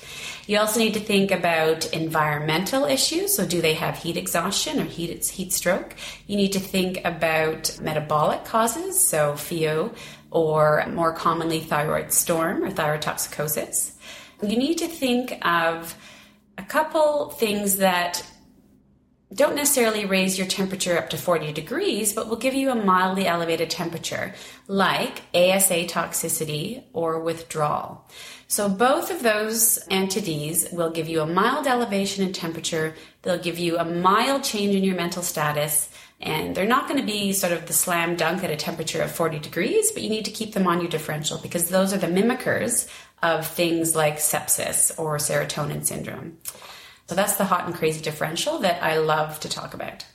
You also need to think about environmental issues. So, do they have heat exhaustion or heat, heat stroke? You need to think about metabolic causes, so pheo, or more commonly thyroid storm or thyrotoxicosis. You need to think of a couple things that don't necessarily raise your temperature up to 40 degrees, but will give you a mildly elevated temperature, like ASA toxicity or withdrawal. So, both of those entities will give you a mild elevation in temperature, they'll give you a mild change in your mental status, and they're not going to be sort of the slam dunk at a temperature of 40 degrees, but you need to keep them on your differential because those are the mimickers of things like sepsis or serotonin syndrome. So that's the hot and crazy differential that I love to talk about.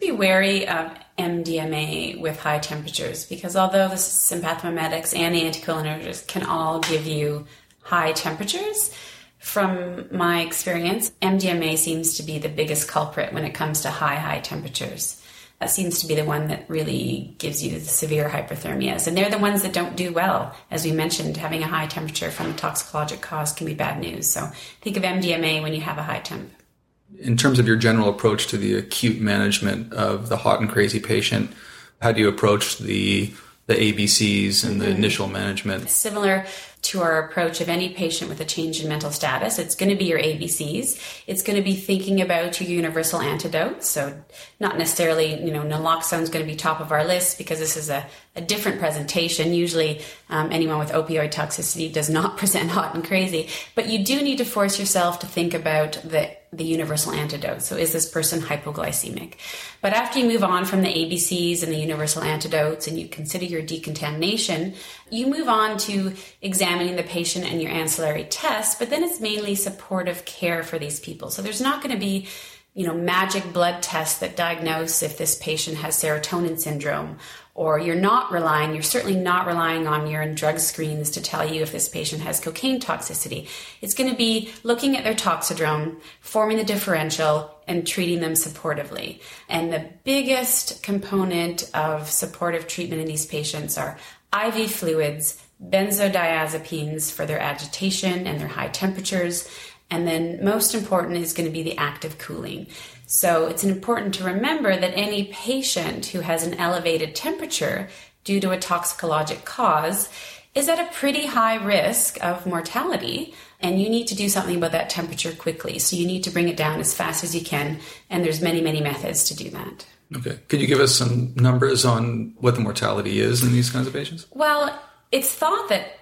Be wary of MDMA with high temperatures because although the sympathomimetics and the anticholinergics can all give you high temperatures, from my experience, MDMA seems to be the biggest culprit when it comes to high, high temperatures seems to be the one that really gives you the severe hyperthermias. And they're the ones that don't do well. As we mentioned, having a high temperature from a toxicologic cause can be bad news. So think of MDMA when you have a high temp. In terms of your general approach to the acute management of the hot and crazy patient, how do you approach the the ABCs and the mm-hmm. initial management? Similar to our approach of any patient with a change in mental status. It's going to be your ABCs. It's going to be thinking about your universal antidotes. So, not necessarily, you know, naloxone is going to be top of our list because this is a, a different presentation. Usually, um, anyone with opioid toxicity does not present hot and crazy. But you do need to force yourself to think about the the universal antidote. So, is this person hypoglycemic? But after you move on from the ABCs and the universal antidotes and you consider your decontamination, you move on to examining the patient and your ancillary tests, but then it's mainly supportive care for these people. So, there's not going to be you know, magic blood tests that diagnose if this patient has serotonin syndrome, or you're not relying, you're certainly not relying on urine drug screens to tell you if this patient has cocaine toxicity. It's going to be looking at their toxidrome, forming the differential, and treating them supportively. And the biggest component of supportive treatment in these patients are IV fluids, benzodiazepines for their agitation and their high temperatures, and then, most important is going to be the active cooling. So, it's important to remember that any patient who has an elevated temperature due to a toxicologic cause is at a pretty high risk of mortality and you need to do something about that temperature quickly. So you need to bring it down as fast as you can and there's many many methods to do that. Okay. Could you give us some numbers on what the mortality is in these kinds of patients? Well it's thought that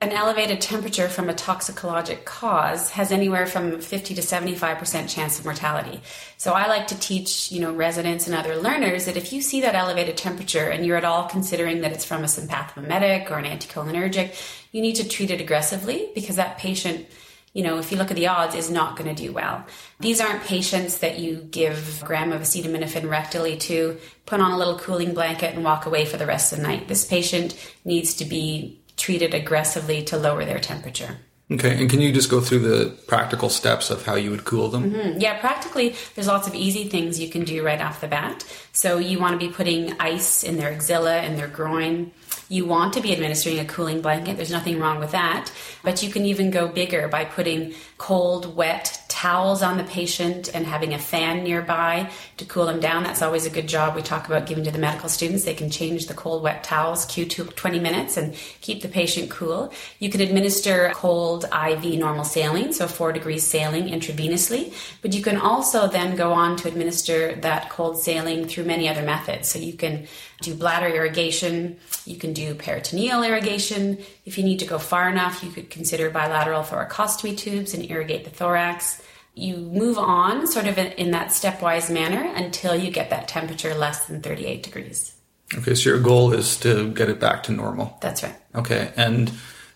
an elevated temperature from a toxicologic cause has anywhere from 50 to 75% chance of mortality. So I like to teach, you know, residents and other learners that if you see that elevated temperature and you're at all considering that it's from a sympathomimetic or an anticholinergic, you need to treat it aggressively because that patient you know, if you look at the odds, is not going to do well. These aren't patients that you give a gram of acetaminophen rectally to, put on a little cooling blanket and walk away for the rest of the night. This patient needs to be treated aggressively to lower their temperature. Okay, and can you just go through the practical steps of how you would cool them? Mm-hmm. Yeah, practically, there's lots of easy things you can do right off the bat. So, you want to be putting ice in their axilla and their groin. You want to be administering a cooling blanket. There's nothing wrong with that. But you can even go bigger by putting cold, wet towels on the patient and having a fan nearby to cool them down. That's always a good job we talk about giving to the medical students. They can change the cold, wet towels Q to 20 minutes and keep the patient cool. You can administer cold IV normal saline, so four degrees saline intravenously, but you can also then go on to administer that cold saline through many other methods. So you can do bladder irrigation, you can do peritoneal irrigation. If you need to go far enough, you could consider bilateral thoracostomy tubes and irrigate the thorax you move on sort of in, that stepwise manner until you get that temperature less than 38 degrees. Okay, so your goal is to get it back to normal. That's right. Okay, and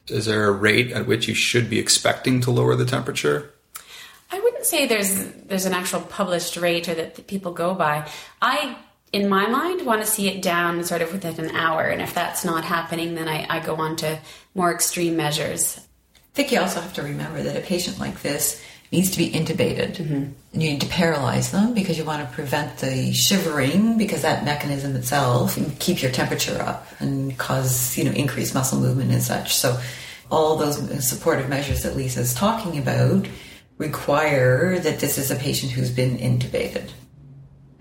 is there a rate at which you should be expecting to lower the temperature? I wouldn't say there's there's an actual published rate or that people go by. I in my mind want to see it down sort of within an hour and if that's not happening then I, I go on to more extreme measures. I think you also have to remember that a patient like this needs to be intubated. Mm-hmm. You need to paralyze them because you want to prevent the shivering because that mechanism itself can keep your temperature up and cause, you know, increased muscle movement and such. So all those supportive measures that Lisa's talking about require that this is a patient who's been intubated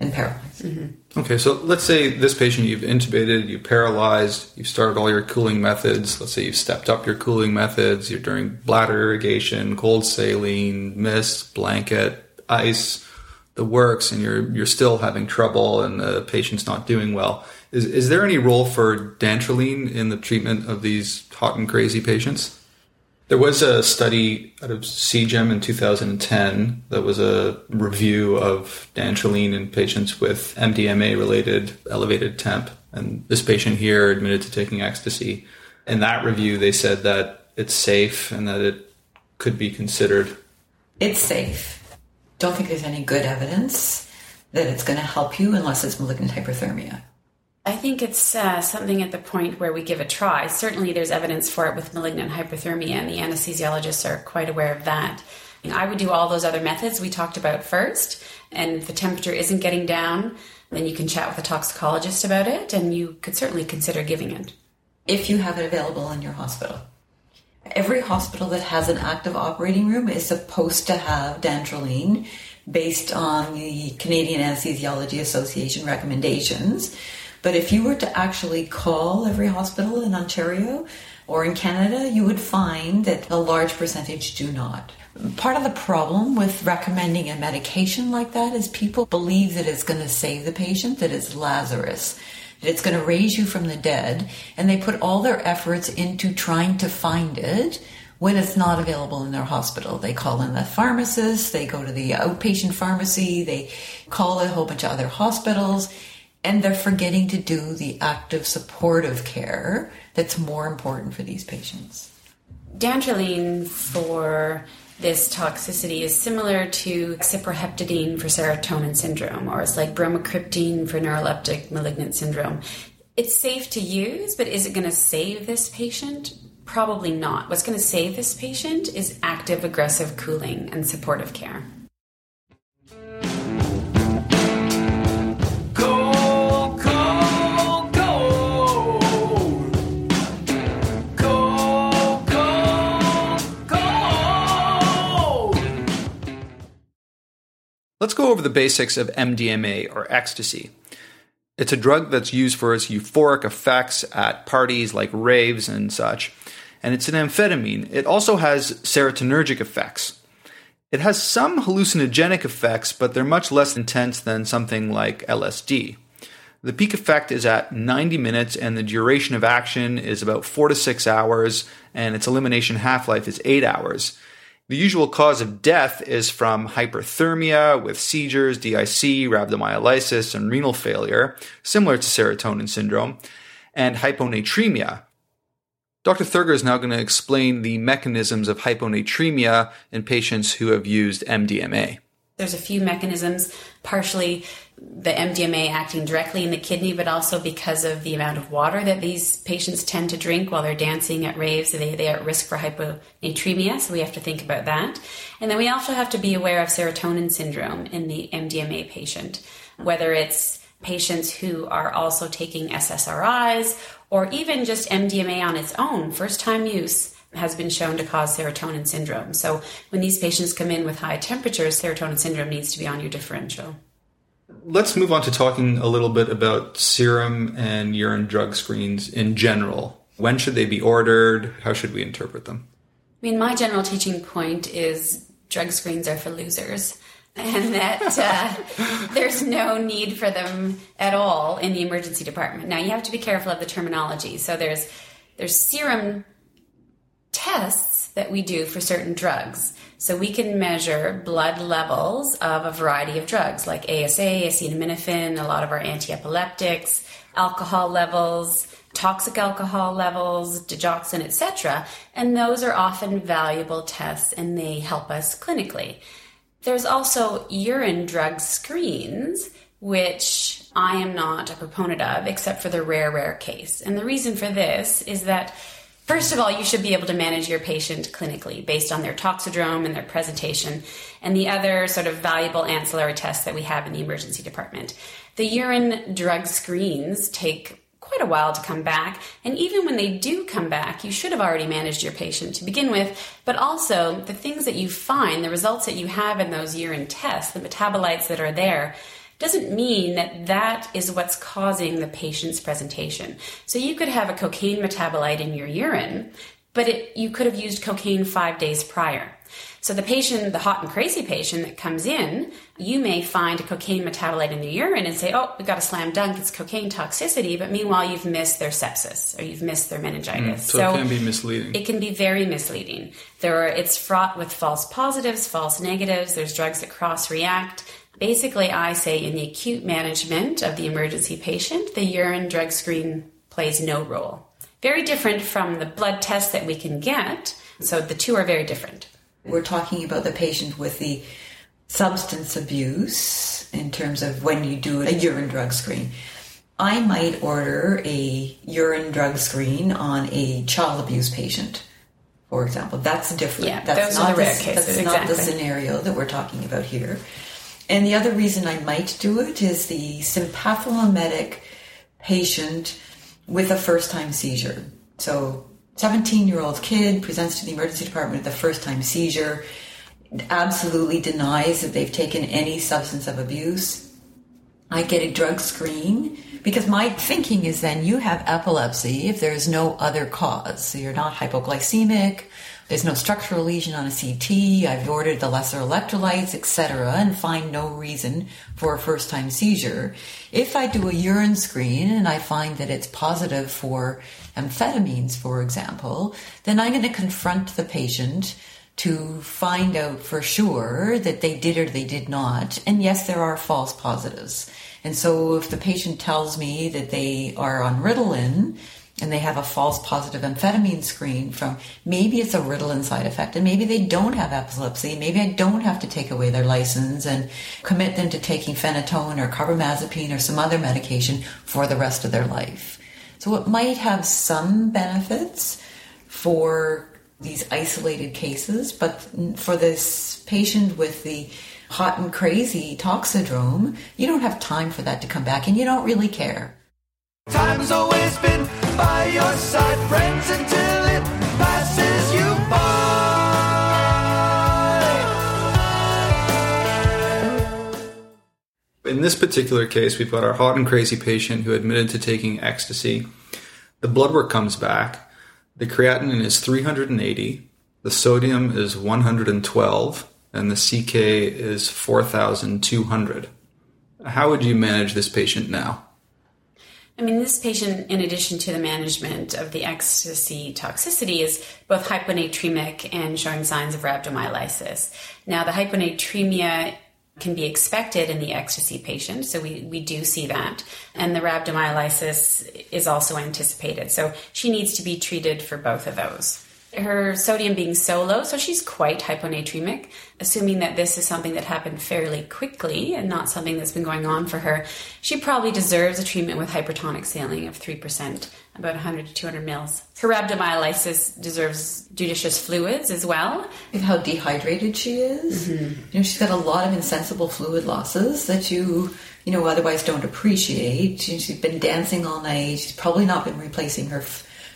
and paralyzed. Mm-hmm. Okay, so let's say this patient you've intubated, you've paralyzed, you've started all your cooling methods. Let's say you've stepped up your cooling methods. You're doing bladder irrigation, cold saline, mist, blanket, ice, the works, and you're you're still having trouble, and the patient's not doing well. Is is there any role for dantrolene in the treatment of these hot and crazy patients? There was a study out of CJEM in 2010 that was a review of dantrolene in patients with MDMA related elevated temp. And this patient here admitted to taking ecstasy. In that review, they said that it's safe and that it could be considered. It's safe. Don't think there's any good evidence that it's going to help you unless it's malignant hyperthermia. I think it's uh, something at the point where we give a try. Certainly, there's evidence for it with malignant hyperthermia, and the anesthesiologists are quite aware of that. I would do all those other methods we talked about first, and if the temperature isn't getting down, then you can chat with a toxicologist about it, and you could certainly consider giving it. If you have it available in your hospital. Every hospital that has an active operating room is supposed to have dantrolene based on the Canadian Anesthesiology Association recommendations but if you were to actually call every hospital in Ontario or in Canada, you would find that a large percentage do not. Part of the problem with recommending a medication like that is people believe that it's going to save the patient, that it's Lazarus, that it's going to raise you from the dead, and they put all their efforts into trying to find it when it's not available in their hospital. They call in the pharmacist, they go to the outpatient pharmacy, they call a whole bunch of other hospitals, and they're forgetting to do the active supportive care that's more important for these patients. Dantrolene for this toxicity is similar to cyproheptadine for serotonin syndrome, or it's like bromocriptine for neuroleptic malignant syndrome. It's safe to use, but is it going to save this patient? Probably not. What's going to save this patient is active aggressive cooling and supportive care. Let's go over the basics of MDMA or ecstasy. It's a drug that's used for its euphoric effects at parties like raves and such and it's an amphetamine. It also has serotonergic effects. It has some hallucinogenic effects, but they're much less intense than something like LSD. The peak effect is at 90 minutes, and the duration of action is about 4 to 6 hours, and its elimination half life is 8 hours. The usual cause of death is from hyperthermia with seizures, DIC, rhabdomyolysis, and renal failure, similar to serotonin syndrome, and hyponatremia, Dr. Thurgur is now going to explain the mechanisms of hyponatremia in patients who have used MDMA. There's a few mechanisms, partially the MDMA acting directly in the kidney, but also because of the amount of water that these patients tend to drink while they're dancing at raves. They, they are at risk for hyponatremia, so we have to think about that. And then we also have to be aware of serotonin syndrome in the MDMA patient, whether it's patients who are also taking SSRIs or even just MDMA on its own, first time use has been shown to cause serotonin syndrome. So when these patients come in with high temperatures, serotonin syndrome needs to be on your differential. Let's move on to talking a little bit about serum and urine drug screens in general. When should they be ordered? How should we interpret them? I mean, my general teaching point is drug screens are for losers and that uh, there's no need for them at all in the emergency department. Now you have to be careful of the terminology. So there's there's serum tests that we do for certain drugs. So we can measure blood levels of a variety of drugs like ASA, acetaminophen, a lot of our anti-epileptics, alcohol levels, toxic alcohol levels, digoxin, etc. And those are often valuable tests and they help us clinically. There's also urine drug screens, which I am not a proponent of, except for the rare, rare case. And the reason for this is that, first of all, you should be able to manage your patient clinically based on their toxidrome and their presentation, and the other sort of valuable ancillary tests that we have in the emergency department. The urine drug screens take quite a while to come back. And even when they do come back, you should have already managed your patient to begin with. But also, the things that you find, the results that you have in those urine tests, the metabolites that are there, doesn't mean that that is what's causing the patient's presentation. So you could have a cocaine metabolite in your urine, but it, you could have used cocaine five days prior. So the patient, the hot and crazy patient that comes in, you may find a cocaine metabolite in the urine and say, oh, we've got a slam dunk, it's cocaine toxicity, but meanwhile you've missed their sepsis or you've missed their meningitis. Mm, so, so, it can be misleading. It can be very misleading. There are, it's fraught with false positives, false negatives, there's drugs that cross react. Basically, I say in the acute management of the emergency patient, the urine drug screen plays no role. Very different from the blood test that we can get. So the two are very different. We're talking about the patient with the substance abuse in terms of when you do a urine drug screen. I might order a urine drug screen on a child abuse patient, for example. That's different. Yeah, that's not, the, cases, that's exactly. not the scenario that we're talking about here. And the other reason I might do it is the sympathomimetic patient with a first time seizure. So 17 year old kid presents to the emergency department with a first time seizure, absolutely denies that they've taken any substance of abuse. I get a drug screen because my thinking is then you have epilepsy if there is no other cause. So you're not hypoglycemic there's no structural lesion on a CT, I've ordered the lesser electrolytes, etc., and find no reason for a first time seizure. If I do a urine screen and I find that it's positive for amphetamines, for example, then I'm going to confront the patient to find out for sure that they did or they did not. And yes, there are false positives. And so if the patient tells me that they are on Ritalin, and they have a false positive amphetamine screen from maybe it's a Ritalin side effect and maybe they don't have epilepsy. Maybe I don't have to take away their license and commit them to taking phenytoin or carbamazepine or some other medication for the rest of their life. So it might have some benefits for these isolated cases, but for this patient with the hot and crazy toxidrome, you don't have time for that to come back and you don't really care. Time's always been by your side, friends, until it passes you by. In this particular case, we've got our hot and crazy patient who admitted to taking ecstasy. The blood work comes back. The creatinine is 380, the sodium is 112, and the CK is 4,200. How would you manage this patient now? I mean, this patient, in addition to the management of the ecstasy toxicity, is both hyponatremic and showing signs of rhabdomyolysis. Now, the hyponatremia can be expected in the ecstasy patient, so we, we do see that. And the rhabdomyolysis is also anticipated. So she needs to be treated for both of those her sodium being so low, so she's quite hyponatremic. Assuming that this is something that happened fairly quickly and not something that's been going on for her, she probably deserves a treatment with hypertonic saline of 3%, about 100 to 200 mils. Her rhabdomyolysis deserves judicious fluids as well. And how dehydrated she is. Mm-hmm. You know, she's got a lot of insensible fluid losses that you you know otherwise don't appreciate. She's been dancing all night. She's probably not been replacing her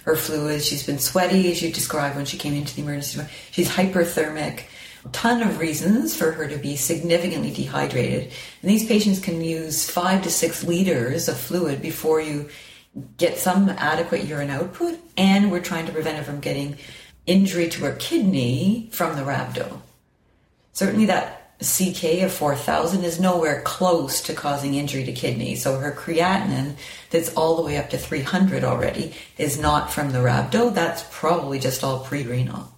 her fluids. She's been sweaty, as you described when she came into the emergency room. She's hyperthermic. A ton of reasons for her to be significantly dehydrated. And these patients can use five to six liters of fluid before you get some adequate urine output. And we're trying to prevent her from getting injury to her kidney from the rhabdo. Certainly that CK of 4000 is nowhere close to causing injury to kidney. So her creatinine, that's all the way up to 300 already, is not from the rhabdo. That's probably just all pre renal.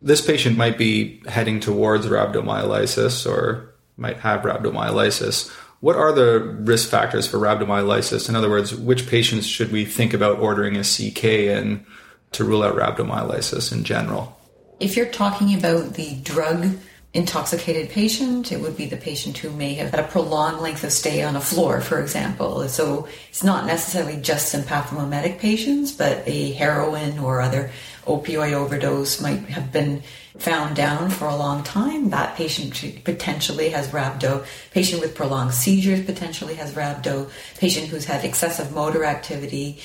This patient might be heading towards rhabdomyolysis or might have rhabdomyolysis. What are the risk factors for rhabdomyolysis? In other words, which patients should we think about ordering a CK in to rule out rhabdomyolysis in general? If you're talking about the drug intoxicated patient. It would be the patient who may have had a prolonged length of stay on a floor, for example. So it's not necessarily just sympathomimetic patients, but a heroin or other opioid overdose might have been found down for a long time. That patient potentially has rhabdo. Patient with prolonged seizures potentially has rhabdo. Patient who's had excessive motor activity.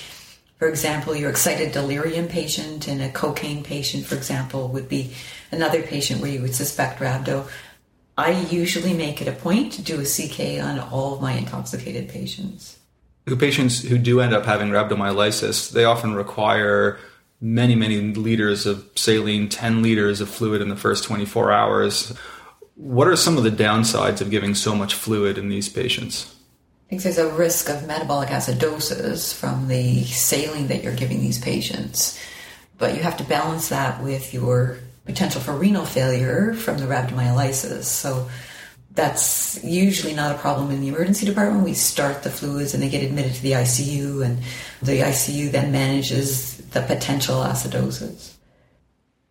For example, your excited delirium patient and a cocaine patient, for example, would be another patient where you would suspect rhabdo. I usually make it a point to do a CK on all of my intoxicated patients. The patients who do end up having rhabdomyolysis, they often require many, many liters of saline, 10 liters of fluid in the first 24 hours. What are some of the downsides of giving so much fluid in these patients? I think there's a risk of metabolic acidosis from the saline that you're giving these patients. But you have to balance that with your potential for renal failure from the rhabdomyolysis. So that's usually not a problem in the emergency department. We start the fluids and they get admitted to the ICU, and the ICU then manages the potential acidosis.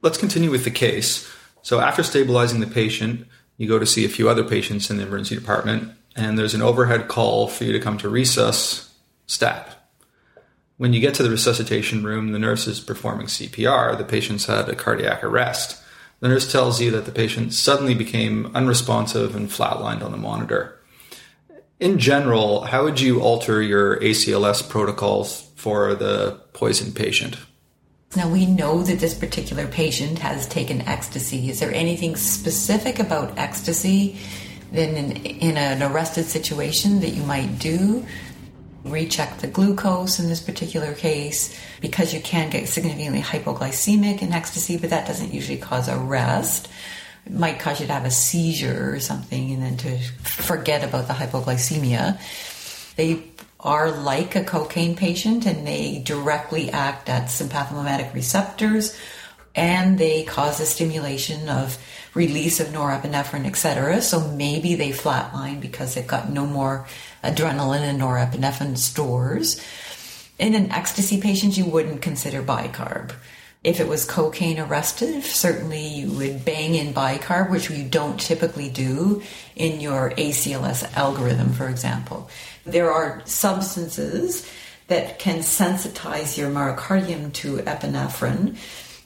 Let's continue with the case. So, after stabilizing the patient, you go to see a few other patients in the emergency department, and there's an overhead call for you to come to resus stat. When you get to the resuscitation room, the nurse is performing CPR. The patient's had a cardiac arrest. The nurse tells you that the patient suddenly became unresponsive and flatlined on the monitor. In general, how would you alter your ACLS protocols for the poisoned patient? Now, we know that this particular patient has taken ecstasy. Is there anything specific about ecstasy in, in an arrested situation that you might do recheck the glucose in this particular case because you can get significantly hypoglycemic in ecstasy, but that doesn't usually cause arrest. It might cause you to have a seizure or something and then to forget about the hypoglycemia. They are like a cocaine patient and they directly act at sympathomimetic receptors and they cause a stimulation of release of norepinephrine, etc. So maybe they flatline because they've got no more adrenaline and norepinephrine stores. In an ecstasy patient, you wouldn't consider bicarb. If it was cocaine arrested, certainly you would bang in bicarb, which you don't typically do in your ACLS algorithm, for example. There are substances that can sensitize your myocardium to epinephrine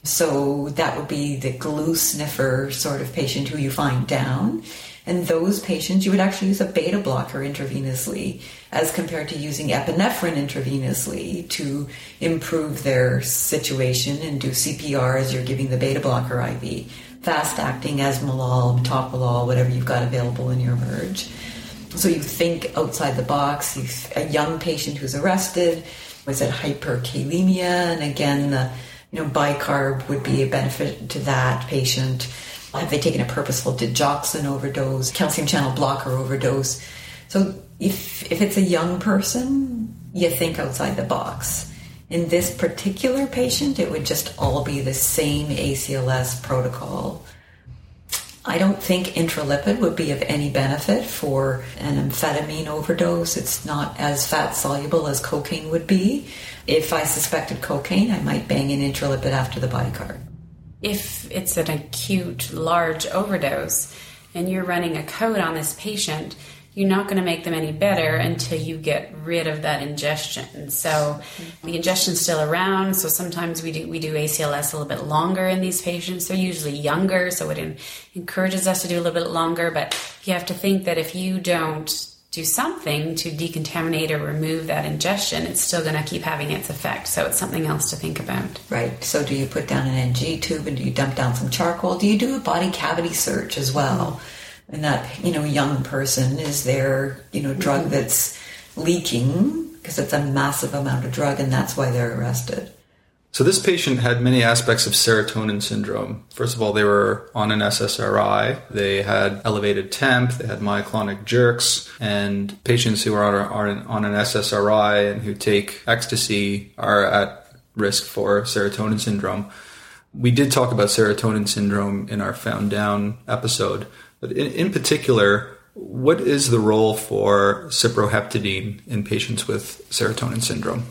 so that would be the glue sniffer sort of patient who you find down. And those patients, you would actually use a beta blocker intravenously as compared to using epinephrine intravenously to improve their situation and do CPR as you're giving the beta blocker IV. Fast acting esmolol, metoprolol, whatever you've got available in your emerge. So you think outside the box. A young patient who's arrested was at hyperkalemia, and again, the you know, bicarb would be a benefit to that patient. Have they taken a purposeful digoxin overdose, calcium channel blocker overdose? So if if it's a young person, you think outside the box. In this particular patient, it would just all be the same ACLS protocol. I don't think intralipid would be of any benefit for an amphetamine overdose. It's not as fat soluble as cocaine would be. If I suspected cocaine, I might bang an intralipid after the bicarb. If it's an acute, large overdose and you're running a code on this patient, you're not going to make them any better until you get rid of that ingestion. So mm-hmm. the ingestion's still around. So sometimes we do we do ACLS a little bit longer in these patients. They're usually younger, so it encourages us to do a little bit longer. But you have to think that if you don't do something to decontaminate or remove that ingestion, it's still going to keep having its effect. So it's something else to think about. Right. So do you put down an NG tube and do you dump down some charcoal? Do you do a body cavity search as well? Mm-hmm and that you know young person is there you know drug mm-hmm. that's leaking because it's a massive amount of drug and that's why they're arrested so this patient had many aspects of serotonin syndrome. First of all they were on an ssri they had elevated temp they had myoclonic jerks and patients who are on, an ssri and who take ecstasy are at risk for serotonin syndrome. We did talk about serotonin syndrome in our found down episode but in, in particular, what is the role for cyproheptadine in patients with serotonin syndrome?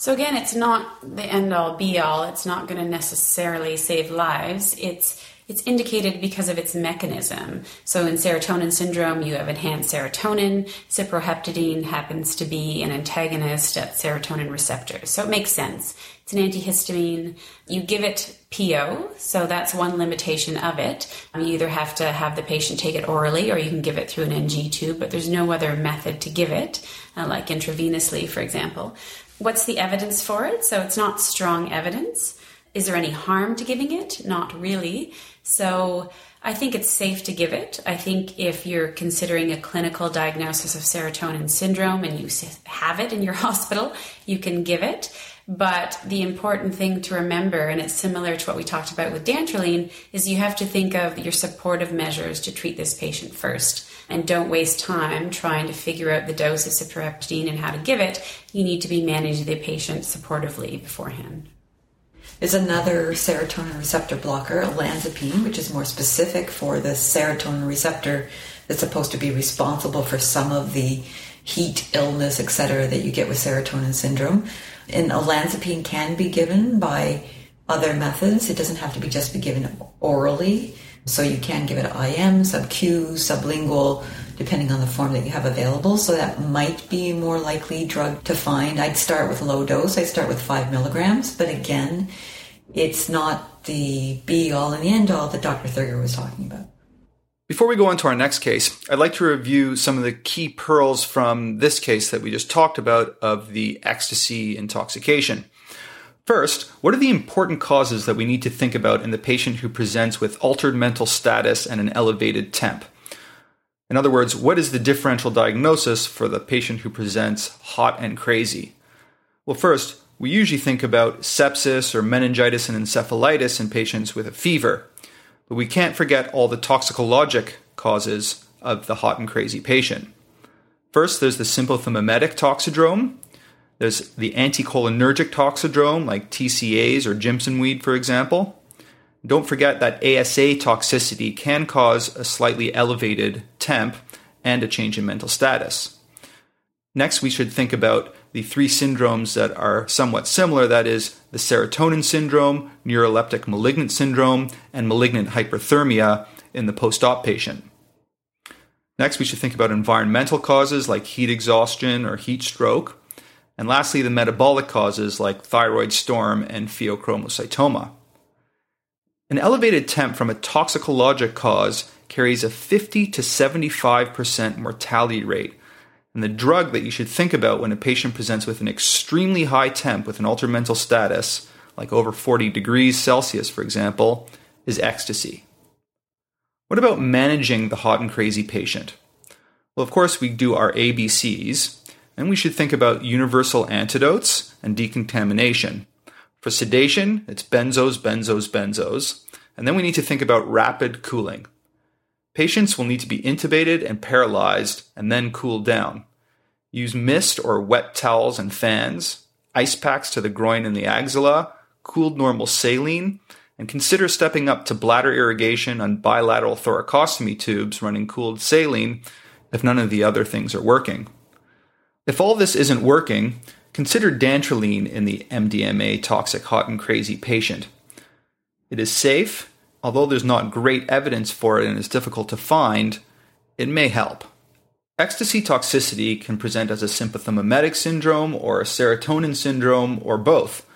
So again, it's not the end all be all. It's not going to necessarily save lives. It's it's indicated because of its mechanism. So in serotonin syndrome, you have enhanced serotonin. Cyproheptadine happens to be an antagonist at serotonin receptors. So it makes sense. It's an antihistamine. You give it PO, so that's one limitation of it. You either have to have the patient take it orally or you can give it through an NG tube, but there's no other method to give it, uh, like intravenously, for example. What's the evidence for it? So it's not strong evidence. Is there any harm to giving it? Not really. So I think it's safe to give it. I think if you're considering a clinical diagnosis of serotonin syndrome and you have it in your hospital, you can give it. But the important thing to remember, and it's similar to what we talked about with dantrolene, is you have to think of your supportive measures to treat this patient first. And don't waste time trying to figure out the dose of cyproheptadine and how to give it. You need to be managing the patient supportively beforehand There's another serotonin receptor blocker, olanzapine, which is more specific for the serotonin receptor that's supposed to be responsible for some of the heat, illness, etc., that you get with serotonin syndrome. And olanzapine can be given by other methods. It doesn't have to be just be given orally. So you can give it IM, sub-Q, sublingual, depending on the form that you have available. So that might be more likely drug to find. I'd start with low dose. I'd start with five milligrams. But again, it's not the be all and the end all that Dr. Thurgur was talking about. Before we go on to our next case, I'd like to review some of the key pearls from this case that we just talked about of the ecstasy intoxication. First, what are the important causes that we need to think about in the patient who presents with altered mental status and an elevated temp? In other words, what is the differential diagnosis for the patient who presents hot and crazy? Well, first, we usually think about sepsis or meningitis and encephalitis in patients with a fever, but we can't forget all the toxicologic causes of the hot and crazy patient. First, there's the sympathomimetic toxidrome. There's the anticholinergic toxidrome, like TCAs or Jimson weed, for example. Don't forget that ASA toxicity can cause a slightly elevated temp and a change in mental status. Next, we should think about the three syndromes that are somewhat similar that is, the serotonin syndrome, neuroleptic malignant syndrome, and malignant hyperthermia in the post op patient. Next, we should think about environmental causes like heat exhaustion or heat stroke. And lastly, the metabolic causes like thyroid storm and pheochromocytoma. An elevated temp from a toxicologic cause carries a 50 to 75% mortality rate. And the drug that you should think about when a patient presents with an extremely high temp with an altered mental status, like over 40 degrees Celsius, for example, is ecstasy. What about managing the hot and crazy patient? Well, of course, we do our ABCs, and we should think about universal antidotes and decontamination. For sedation, it's benzos, benzos, benzos. And then we need to think about rapid cooling. Patients will need to be intubated and paralyzed and then cooled down. Use mist or wet towels and fans, ice packs to the groin and the axilla, cooled normal saline, and consider stepping up to bladder irrigation on bilateral thoracostomy tubes running cooled saline if none of the other things are working. If all this isn't working, Consider dantrolene in the MDMA toxic hot and crazy patient. It is safe, although there's not great evidence for it and it's difficult to find, it may help. Ecstasy toxicity can present as a sympathomimetic syndrome or a serotonin syndrome or both.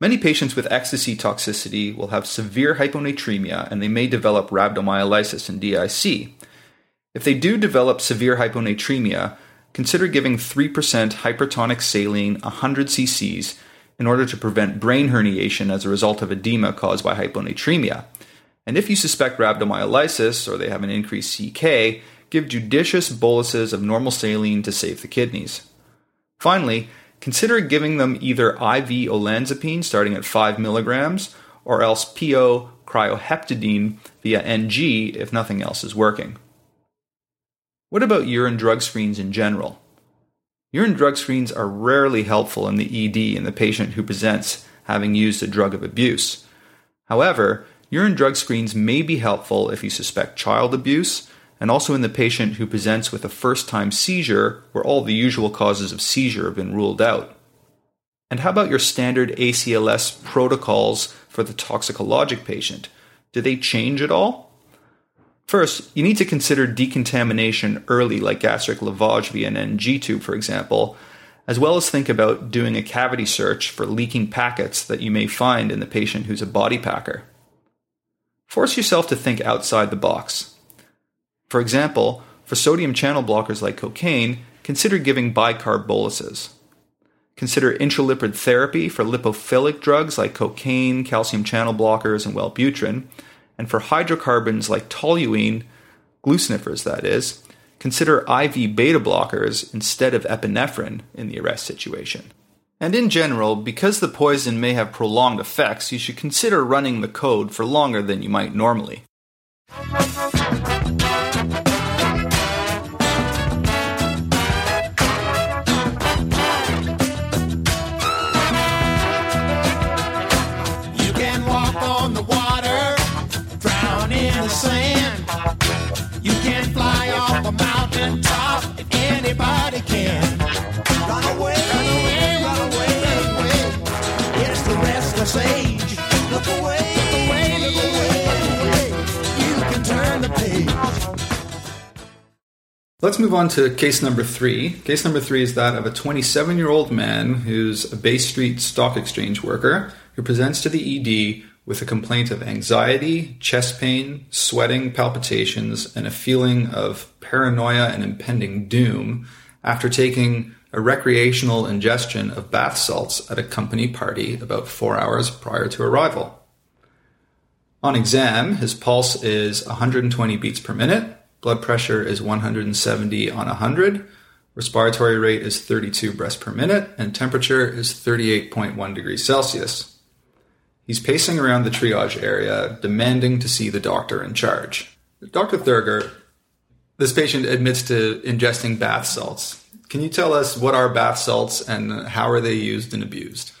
Many patients with ecstasy toxicity will have severe hyponatremia and they may develop rhabdomyolysis and DIC. If they do develop severe hyponatremia, consider giving 3% hypertonic saline 100 cc's in order to prevent brain herniation as a result of edema caused by hyponatremia. And if you suspect rhabdomyolysis or they have an increased CK, give judicious boluses of normal saline to save the kidneys. Finally, consider giving them either IV olanzapine starting at 5 milligrams or else PO cyproheptadine via NG if nothing else is working. What about urine drug screens in general? Urine drug screens are rarely helpful in the ED in the patient who presents having used a drug of abuse. However, urine drug screens may be helpful if you suspect child abuse and also in the patient who presents with a first time seizure where all the usual causes of seizure have been ruled out. And how about your standard ACLS protocols for the toxicologic patient? Do they change at all? First, you need to consider decontamination early, like gastric lavage via an NG tube, for example, as well as think about doing a cavity search for leaking packets that you may find in the patient who's a body packer. Force yourself to think outside the box. For example, for sodium channel blockers like cocaine, consider giving bicarb boluses. Consider intralipid therapy for lipophilic drugs like cocaine, calcium channel blockers, and Wellbutrin and for hydrocarbons like toluene, glue sniffers that is, consider IV beta blockers instead of epinephrine in the arrest situation. And in general, because the poison may have prolonged effects, you should consider running the code for longer than you might normally. Let's move on to case number three. Case number three is that of a 27 year old man who's a Bay Street stock exchange worker who presents to the ED with a complaint of anxiety, chest pain, sweating, palpitations, and a feeling of paranoia and impending doom after taking a recreational ingestion of bath salts at a company party about four hours prior to arrival. On exam, his pulse is 120 beats per minute, Blood pressure is 170 on 100. Respiratory rate is 32 breaths per minute, and temperature is 38.1 degrees Celsius. He's pacing around the triage area, demanding to see the doctor in charge. Dr. Thurgur, this patient admits to ingesting bath salts. Can you tell us what are bath salts and how are they used and abused?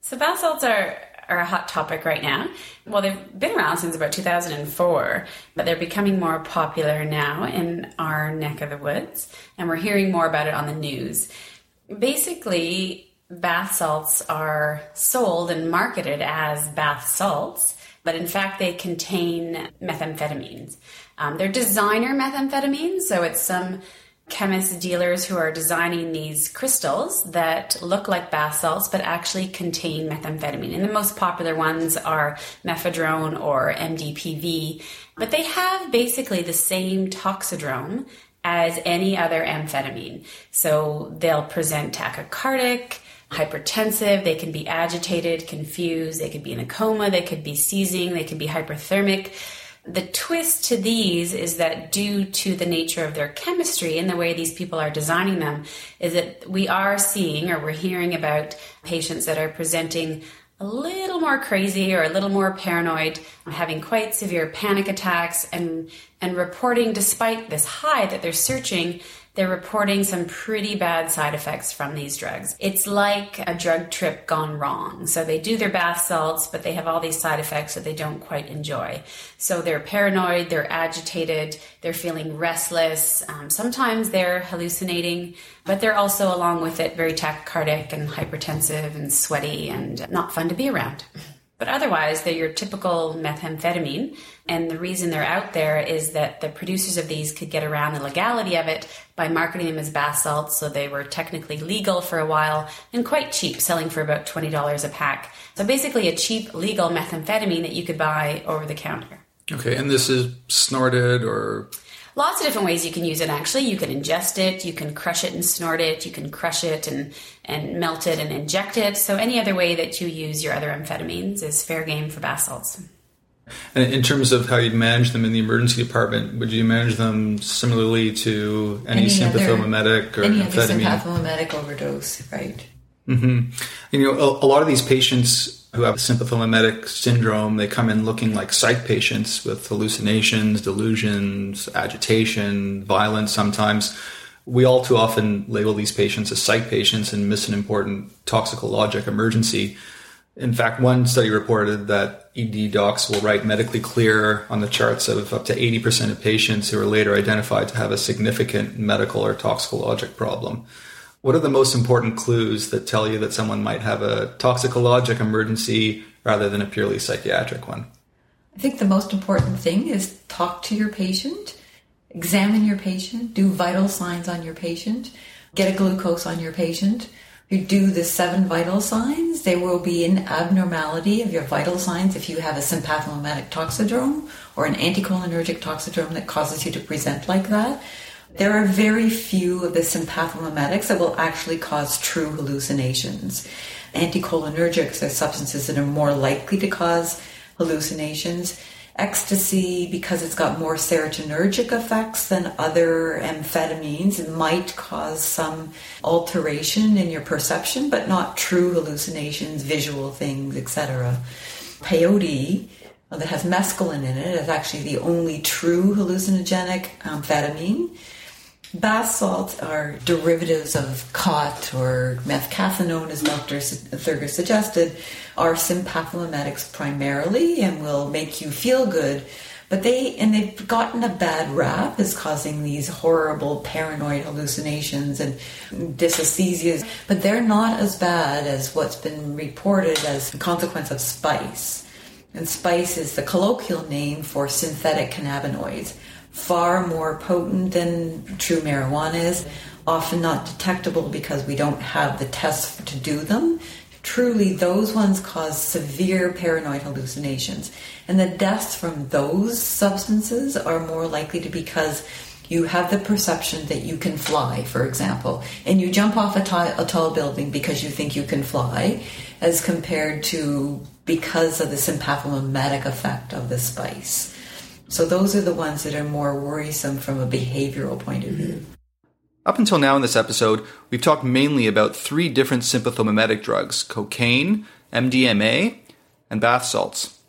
So bath salts are are a hot topic right now. Well, they've been around since about 2004, but they're becoming more popular now in our neck of the woods, and we're hearing more about it on the news. Basically, bath salts are sold and marketed as bath salts, but in fact, they contain methamphetamines. Um, they're designer methamphetamines, so it's some chemist dealers who are designing these crystals that look like bath salts but actually contain methamphetamine. And the most popular ones are mephedrone or MDPV, but they have basically the same toxidrome as any other amphetamine. So they'll present tachycardic, hypertensive, they can be agitated, confused, they could be in a coma, they could be seizing, they could be hyperthermic. The twist to these is that due to the nature of their chemistry and the way these people are designing them, is that we are seeing or we're hearing about patients that are presenting a little more crazy or a little more paranoid, having quite severe panic attacks and and reporting despite this high that they're searching they're reporting some pretty bad side effects from these drugs. It's like a drug trip gone wrong. So they do their bath salts, but they have all these side effects that they don't quite enjoy. So they're paranoid, they're agitated, they're feeling restless. Um, sometimes they're hallucinating, but they're also, along with it, very tachycardic and hypertensive and sweaty and not fun to be around. But otherwise, they're your typical methamphetamine. And the reason they're out there is that the producers of these could get around the legality of it by marketing them as bath salts. So they were technically legal for a while and quite cheap, selling for about $20 a pack. So basically, a cheap legal methamphetamine that you could buy over the counter. Okay, and this is snorted or lots of different ways you can use it actually you can ingest it you can crush it and snort it you can crush it and and melt it and inject it so any other way that you use your other amphetamines is fair game for bath salts and in terms of how you'd manage them in the emergency department, would you manage them similarly to any, any sympathomimetic or any amphetamine? sympathomimetic overdose, right? Mm-hmm. You know, a, a lot of these patients who have sympathomimetic syndrome, they come in looking like psych patients with hallucinations, delusions, agitation, violence sometimes. We all too often label these patients as psych patients and miss an important toxicologic emergency. In fact, one study reported that ED docs will write medically clear on the charts of up to 80% of patients who are later identified to have a significant medical or toxicologic problem. What are the most important clues that tell you that someone might have a toxicologic emergency rather than a purely psychiatric one? I think the most important thing is talk to your patient, examine your patient, do vital signs on your patient, get a glucose on your patient. If You do the seven vital signs, there will be an abnormality of your vital signs if you have a sympathomimetic toxidrome or an anticholinergic toxidrome that causes you to present like that. There are very few of the sympathomimetics that will actually cause true hallucinations. Anticholinergics are substances that are more likely to cause hallucinations. Ecstasy, because it's got more serotonergic effects than other amphetamines, might cause some alteration in your perception, but not true hallucinations, visual things, etc. Peyote, uh, that has mescaline in it, is actually the only true hallucinogenic amphetamine. Bath salts are derivatives of khat or methcathinone, as Dr. Thurgur suggested, are sympathomimetics primarily and will make you feel good. But they, and they've gotten a bad rap as causing these horrible paranoid hallucinations and dysesthesias, but they're not as bad as what's been reported as a consequence of spice. And spice is the colloquial name for synthetic cannabinoids far more potent than true marijuana is, often not detectable because we don't have the tests to do them. Truly, those ones cause severe paranoid hallucinations. And the deaths from those substances are more likely to be because you have the perception that you can fly, for example, and you jump off a, t- a tall building because you think you can fly, as compared to because of the sympathomimetic effect of the spice. So those are the ones that are more worrisome from a behavioral point of view. Up until now in this episode, we've talked mainly about three different sympathomimetic drugs cocaine, MDMA, and bath salts.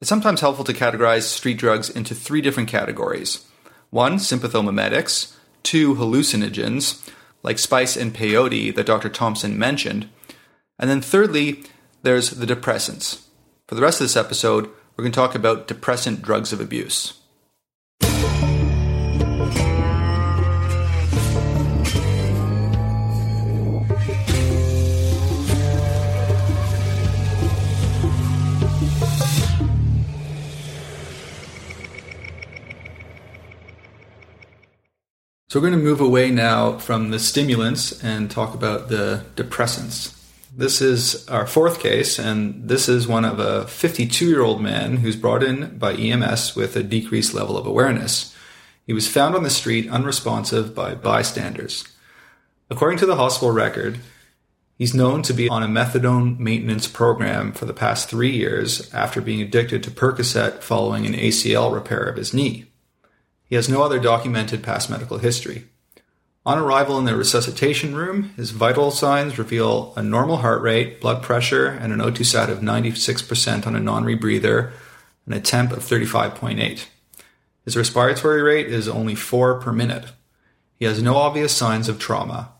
It's sometimes helpful to categorize street drugs into three different categories one, sympathomimetics, two, hallucinogens, like spice and peyote that Dr. Thompson mentioned, and then thirdly, there's the depressants. For the rest of this episode, we're going to talk about depressant drugs of abuse. So we're going to move away now from the stimulants and talk about the depressants. This is our fourth case, and this is one of a 52 year old man who's brought in by EMS with a decreased level of awareness. He was found on the street unresponsive by bystanders. According to the hospital record, he's known to be on a methadone maintenance program for the past three years after being addicted to Percocet following an ACL repair of his knee. He has no other documented past medical history. On arrival in the resuscitation room, his vital signs reveal a normal heart rate, blood pressure, and an O2 sat of 96% on a non rebreather and a temp of 35.8. His respiratory rate is only 4 per minute. He has no obvious signs of trauma.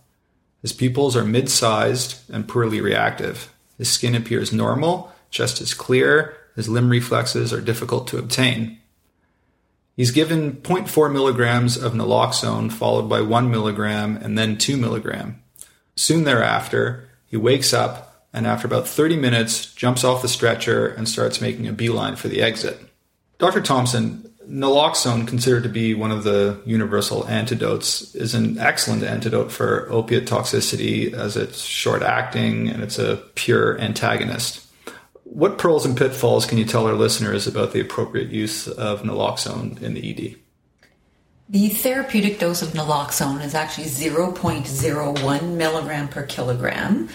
His pupils are mid sized and poorly reactive. His skin appears normal, chest is clear, his limb reflexes are difficult to obtain. He's given 0.4 milligrams of naloxone, followed by 1 milligram and then 2 milligram. Soon thereafter, he wakes up and after about 30 minutes jumps off the stretcher and starts making a beeline for the exit. Dr. Thompson, naloxone, considered to be one of the universal antidotes, is an excellent antidote for opiate toxicity as it's short acting and it's a pure antagonist. What pearls and pitfalls can you tell our listeners about the appropriate use of naloxone in the ED? The therapeutic dose of naloxone is actually 0.01 milligram per kilogram.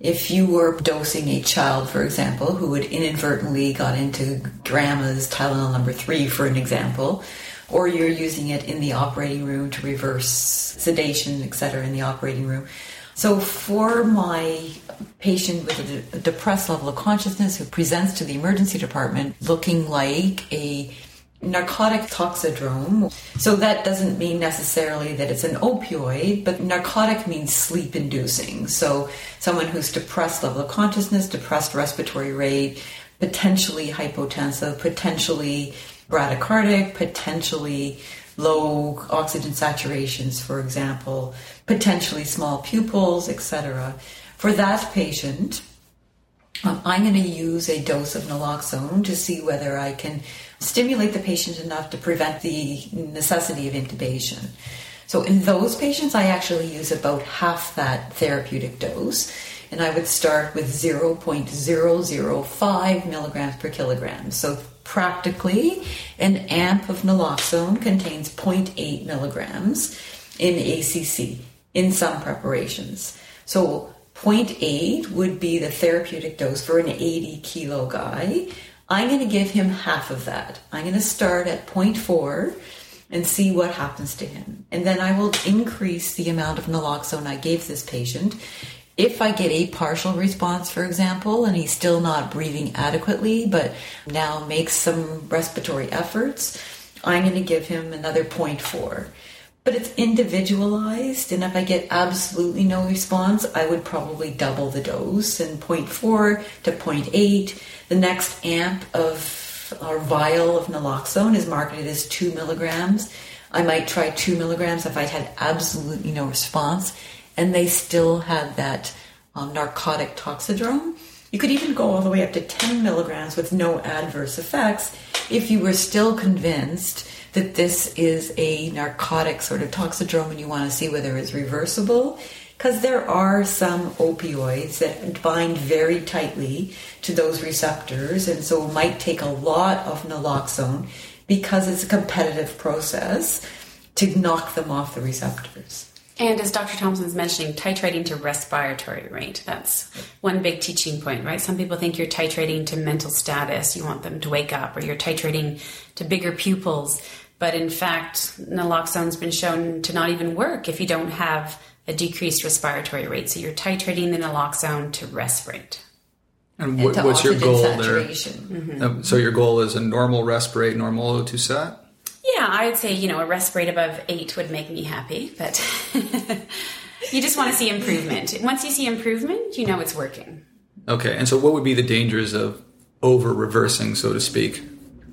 If you were dosing a child, for example, who had inadvertently got into grandma's Tylenol number three, for an example, or you're using it in the operating room to reverse sedation, etc., in the operating room. So, for my patient with a, de- a depressed level of consciousness who presents to the emergency department looking like a narcotic toxidrome. So that doesn't mean necessarily that it's an opioid, but narcotic means sleep inducing. So someone who's depressed level of consciousness, depressed respiratory rate, potentially hypotensive, potentially bradycardic, potentially low oxygen saturations, for example, potentially small pupils, etc. For that patient, um, I'm going to use a dose of naloxone to see whether I can stimulate the patient enough to prevent the necessity of intubation. So, in those patients, I actually use about half that therapeutic dose, and I would start with 0.005 milligrams per kilogram. So, practically, an amp of naloxone contains 0.8 milligrams in ACC in some preparations. So, 0.8 would be the therapeutic dose for an 80 kilo guy. I'm going to give him half of that. I'm going to start at 0.4 and see what happens to him. And then I will increase the amount of naloxone I gave this patient. If I get a partial response, for example, and he's still not breathing adequately, but now makes some respiratory efforts, I'm going to give him another 0.4 but it's individualized and if i get absolutely no response i would probably double the dose and 0.4 to 0.8 the next amp of our vial of naloxone is marketed as 2 milligrams. I might try 2 milligrams if i had absolutely no response and they still had that um, narcotic toxidrome. You could even go all the way up to 10 milligrams with no adverse effects if you were still convinced that this is a narcotic sort of toxidrome and you want to see whether it's reversible. Because there are some opioids that bind very tightly to those receptors and so might take a lot of naloxone because it's a competitive process to knock them off the receptors And as Dr. Thompson's mentioning, titrating to respiratory rate. That's one big teaching point, right? Some people think you're titrating to mental status, you want them to wake up, or you're titrating to bigger pupils. But in fact, naloxone's been shown to not even work if you don't have a decreased respiratory rate. So you're titrating the naloxone to rest rate. And And what's your goal saturation. there? Um, so your goal is a normal respirate, normal O2 sat? Yeah, I would say, you know, a rest rate above eight would make me happy, but you just want to see improvement. Once you see improvement, you know it's working. Okay, and so what would be the dangers of over reversing, so to speak?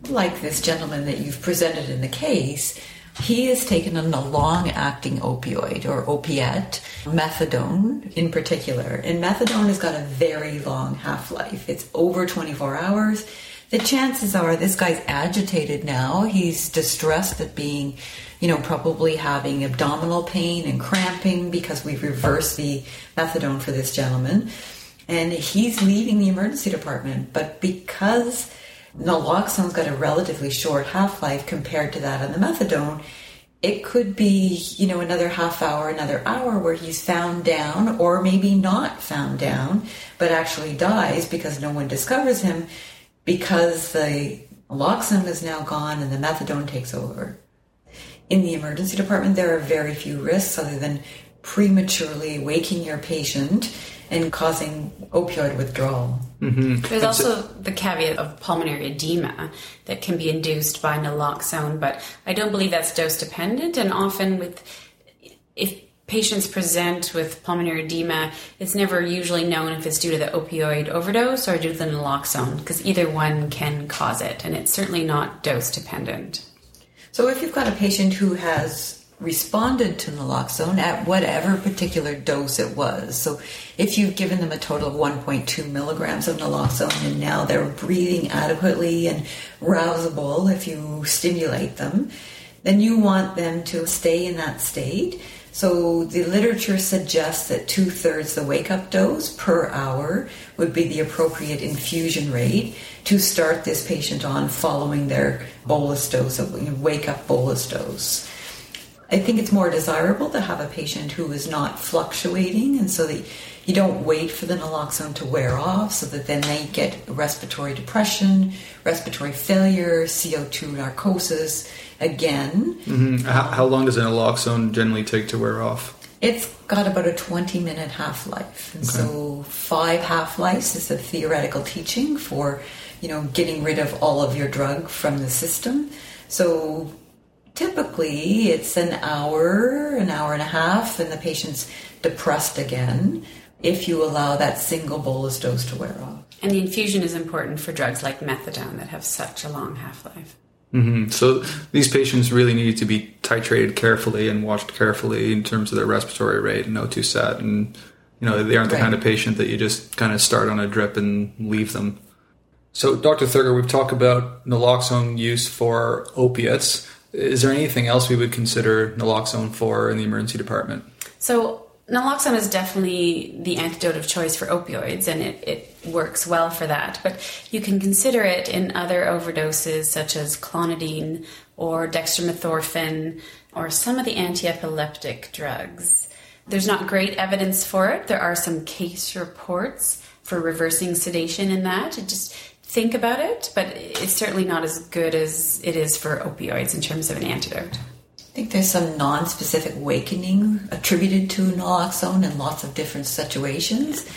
like this gentleman that you've presented in the case, he has taken on a long acting opioid or opiate, methadone in particular. And methadone has got a very long half life, it's over 24 hours. The chances are this guy's agitated now. He's distressed at being, you know, probably having abdominal pain and cramping because we've reversed the methadone for this gentleman. And he's leaving the emergency department. But because naloxone's got a relatively short half life compared to that on the methadone. It could be, you know, another half hour, another hour where he's found down, or maybe not found down, but actually dies because no one discovers him because the naloxone is now gone and the methadone takes over. In the emergency department, there are very few risks other than prematurely waking your patient and causing opioid withdrawal. Mm-hmm. There's also the caveat of pulmonary edema that can be induced by naloxone, but I don't believe that's dose dependent. And often, with if patients present with pulmonary edema, it's never usually known if it's due to the opioid overdose or due to the naloxone, because either one can cause it, and it's certainly not dose dependent. So if you've got a patient who has responded to naloxone at whatever particular dose it was, so if you've given them a total of 1.2 milligrams of naloxone and now they're breathing adequately and rousable if you stimulate them, then you want them to stay in that state. So the literature suggests that two thirds the wake up dose per hour would be the appropriate infusion rate to start this patient on following their bolus dose wake up bolus dose. I think it's more desirable to have a patient who is not fluctuating and so that you don't wait for the naloxone to wear off so that then they get respiratory depression, respiratory failure, CO2 narcosis again. Mm-hmm. How, how long does an naloxone generally take to wear off? It's got about a 20 minute half life. And so, five half lives is a theoretical teaching for, you know, getting rid of all of your drug from the system. So, typically it's an hour, an hour and a half, and the patient's depressed again if you allow that single bolus dose to wear off. And the infusion is important for drugs like methadone that have such a long half life. Mm, So these patients really need to be titrated carefully and watched carefully in terms of their respiratory rate and O2 sat. And, you know, they aren't the Right. kind of patient that you just kind of start on a drip and leave them. So, Dr. Thurgur, we've talked about naloxone use for opiates. Is there anything else we would consider naloxone for in the emergency department? So naloxone is definitely the antidote of choice for opioids, and it, it works well for that. But you can consider it in other overdoses such as clonidine or dextromethorphan or some of the anti-epileptic drugs. There's not great evidence for it. There are some case reports for reversing sedation in that. It just think about it, but it's certainly not as good as it is for opioids in terms of an antidote. Think there's some non-specific wakening attributed to naloxone in lots of different situations.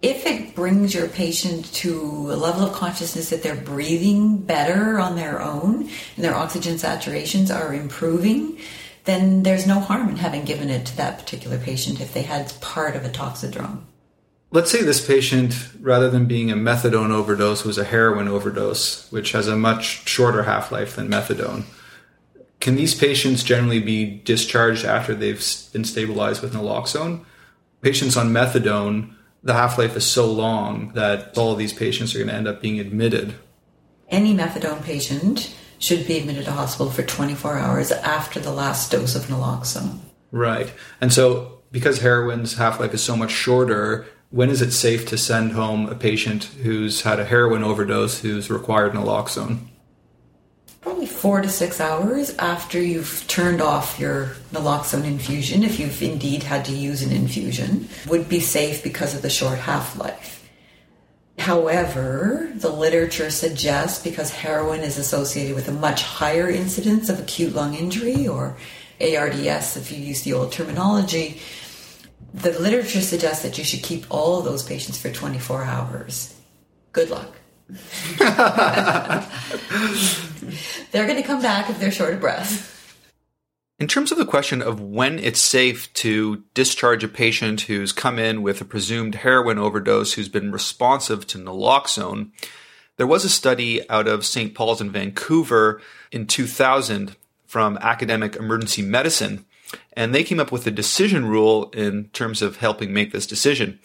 If it brings your patient to a level of consciousness that they're breathing better on their own and their oxygen saturations are improving, then there's no harm in having given it to that particular patient if they had part of a toxidrome. Let's say this patient, rather than being a methadone overdose, was a heroin overdose, which has a much shorter half life than methadone. Can these patients generally be discharged after they've been stabilized with naloxone? Patients on methadone, the half life is so long that all of these patients are going to end up being admitted. Any methadone patient should be admitted to hospital for 24 hours after the last dose of naloxone. Right. And so, because heroin's half life is so much shorter, when is it safe to send home a patient who's had a heroin overdose who's required naloxone? Probably four to six hours after you've turned off your naloxone infusion, if you've indeed had to use an infusion, would be safe because of the short half life. However, the literature suggests because heroin is associated with a much higher incidence of acute lung injury or ARDS, if you use the old terminology, the literature suggests that you should keep all of those patients for 24 hours. Good luck. they're going to come back if they're short of breath. In terms of the question of when it's safe to discharge a patient who's come in with a presumed heroin overdose who's been responsive to naloxone, there was a study out of St. Paul's in Vancouver in 2000 from Academic Emergency Medicine, and they came up with a decision rule in terms of helping make this decision.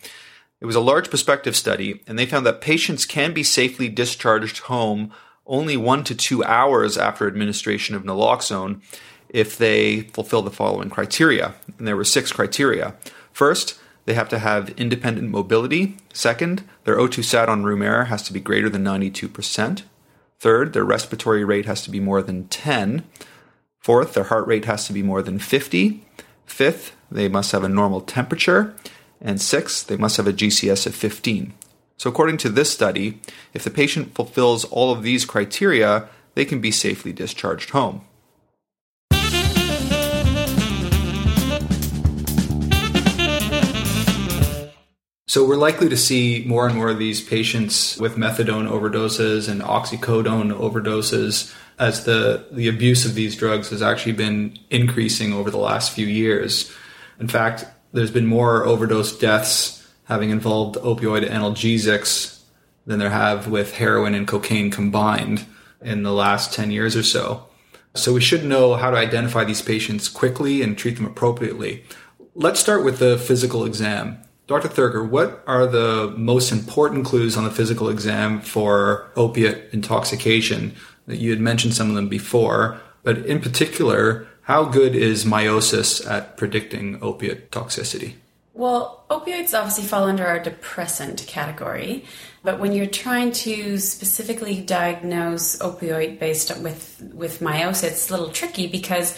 It was a large prospective study, and they found that patients can be safely discharged home only one to two hours after administration of naloxone if they fulfill the following criteria. And there were six criteria. First, they have to have independent mobility. Second, their O2 sat on room air has to be greater than 92%. Third, their respiratory rate has to be more than 10. Fourth, their heart rate has to be more than 50. Fifth, they must have a normal temperature. And sixth, they must have a GCS of 15. So, according to this study, if the patient fulfills all of these criteria, they can be safely discharged home. So we're likely to see more and more of these patients with methadone overdoses and oxycodone overdoses as the, the abuse of these drugs has actually been increasing over the last few years. In fact, there's been more overdose deaths having involved opioid analgesics than there have with heroin and cocaine combined in the last 10 years or so. So we should know how to identify these patients quickly and treat them appropriately. Let's start with the physical exam. Dr. Thurgur, what are the most important clues on the physical exam for opiate intoxication? You had mentioned some of them before, but in particular, how good is miosis at predicting opiate toxicity? Well, opioids obviously fall under our depressant category, but when you're trying to specifically diagnose opioid based with with miosis, it's a little tricky because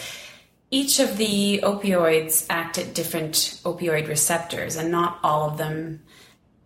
each of the opioids act at different opioid receptors, and not all of them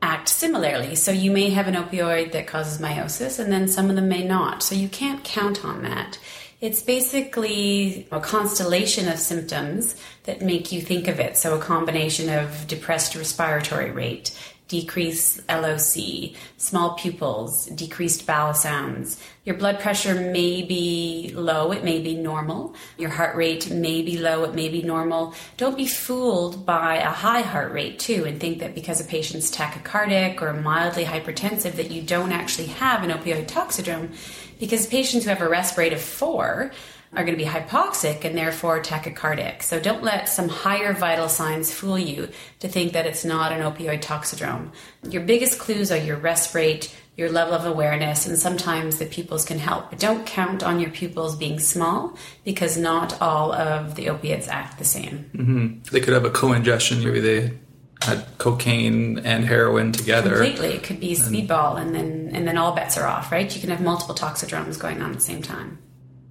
act similarly. So you may have an opioid that causes miosis, and then some of them may not. So you can't count on that. It's basically a constellation of symptoms that make you think of it. So a combination of depressed respiratory rate, decreased LOC, small pupils, decreased bowel sounds. Your blood pressure may be low, it may be normal. Your heart rate may be low, it may be normal. Don't be fooled by a high heart rate too and think that because a patient's tachycardic or mildly hypertensive that you don't actually have an opioid toxidrome because patients who have a RESP rate of 4 are going to be hypoxic and therefore tachycardic. So don't let some higher vital signs fool you to think that it's not an opioid toxidrome. Your biggest clues are your RESP rate, your level of awareness, and sometimes the pupils can help. But don't count on your pupils being small because not all of the opiates act the same. Mm-hmm. They could have a co-ingestion. Maybe they had cocaine and heroin together. Completely, it could be speedball, and then and then all bets are off. Right? You can have multiple toxidromes going on at the same time.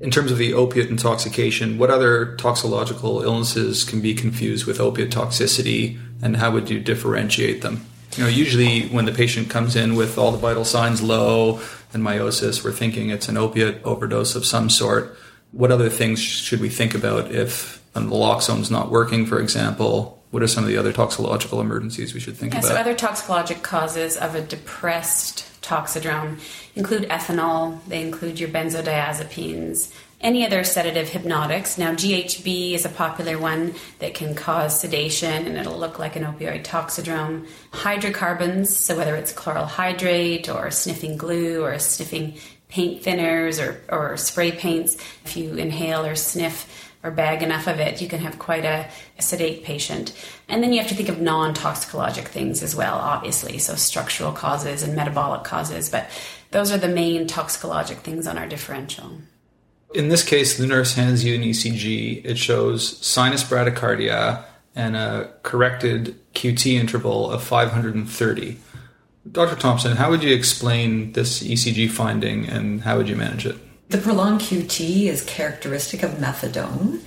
In terms of the opiate intoxication, what other toxicological illnesses can be confused with opiate toxicity, and how would you differentiate them? You know, usually when the patient comes in with all the vital signs low and miosis, we're thinking it's an opiate overdose of some sort. What other things should we think about if um, naloxone's not working, for example? What are some of the other toxicological emergencies we should think Yeah, about? so other toxicologic causes of a depressed toxidrome include ethanol, they include your benzodiazepines, any other sedative hypnotics. Now, GHB is a popular one that can cause sedation and it'll look like an opioid toxidrome. Hydrocarbons, so whether it's chloral hydrate or sniffing glue or sniffing paint thinners or, or spray paints, if you inhale or sniff or bag enough of it, you can have quite a, a sedate patient. And then you have to think of non toxicologic things as well, obviously, so structural causes and metabolic causes. But those are the main toxicologic things on our differential. In this case, the nurse hands you an ECG. It shows sinus bradycardia and a corrected QT interval of 530. Dr. Thompson, how would you explain this ECG finding and how would you manage it? The prolonged QT is characteristic of methadone.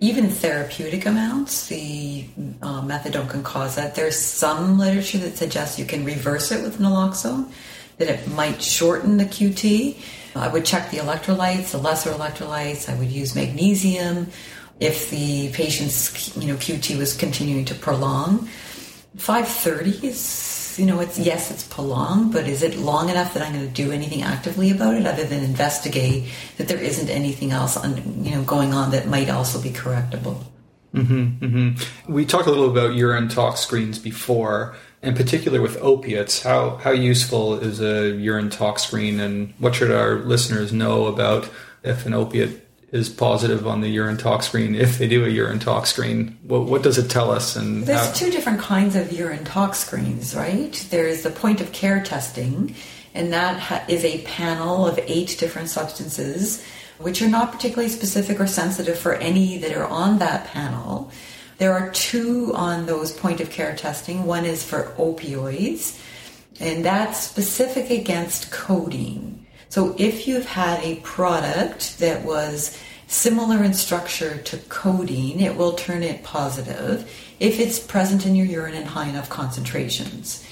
Even therapeutic amounts, the uh, methadone can cause that. There's some literature that suggests you can reverse it with naloxone, that it might shorten the QT. I would check the electrolytes, the lesser electrolytes. I would use magnesium if the patient's you know QT was continuing to prolong. 530 is you know it's yes it's prolonged, but is it long enough that I'm going to do anything actively about it other than investigate that there isn't anything else on, you know going on that might also be correctable. mm-hmm, mm-hmm. We talked a little about urine tox screens before, in particular with opiates. How how useful is a urine tox screen, and what should our listeners know about if an opiate is positive on the urine tox screen? If they do a urine tox screen, what what does it tell us? And There's how- two different kinds of urine tox screens, right? There's the point of care testing, and that ha- is a panel of eight different substances, which are not particularly specific or sensitive for any that are on that panel. There are two on those point of care testing. One is for opioids, and that's specific against codeine. So if you've had a product that was similar in structure to codeine, it will turn it positive if it's present in your urine in high enough concentrations.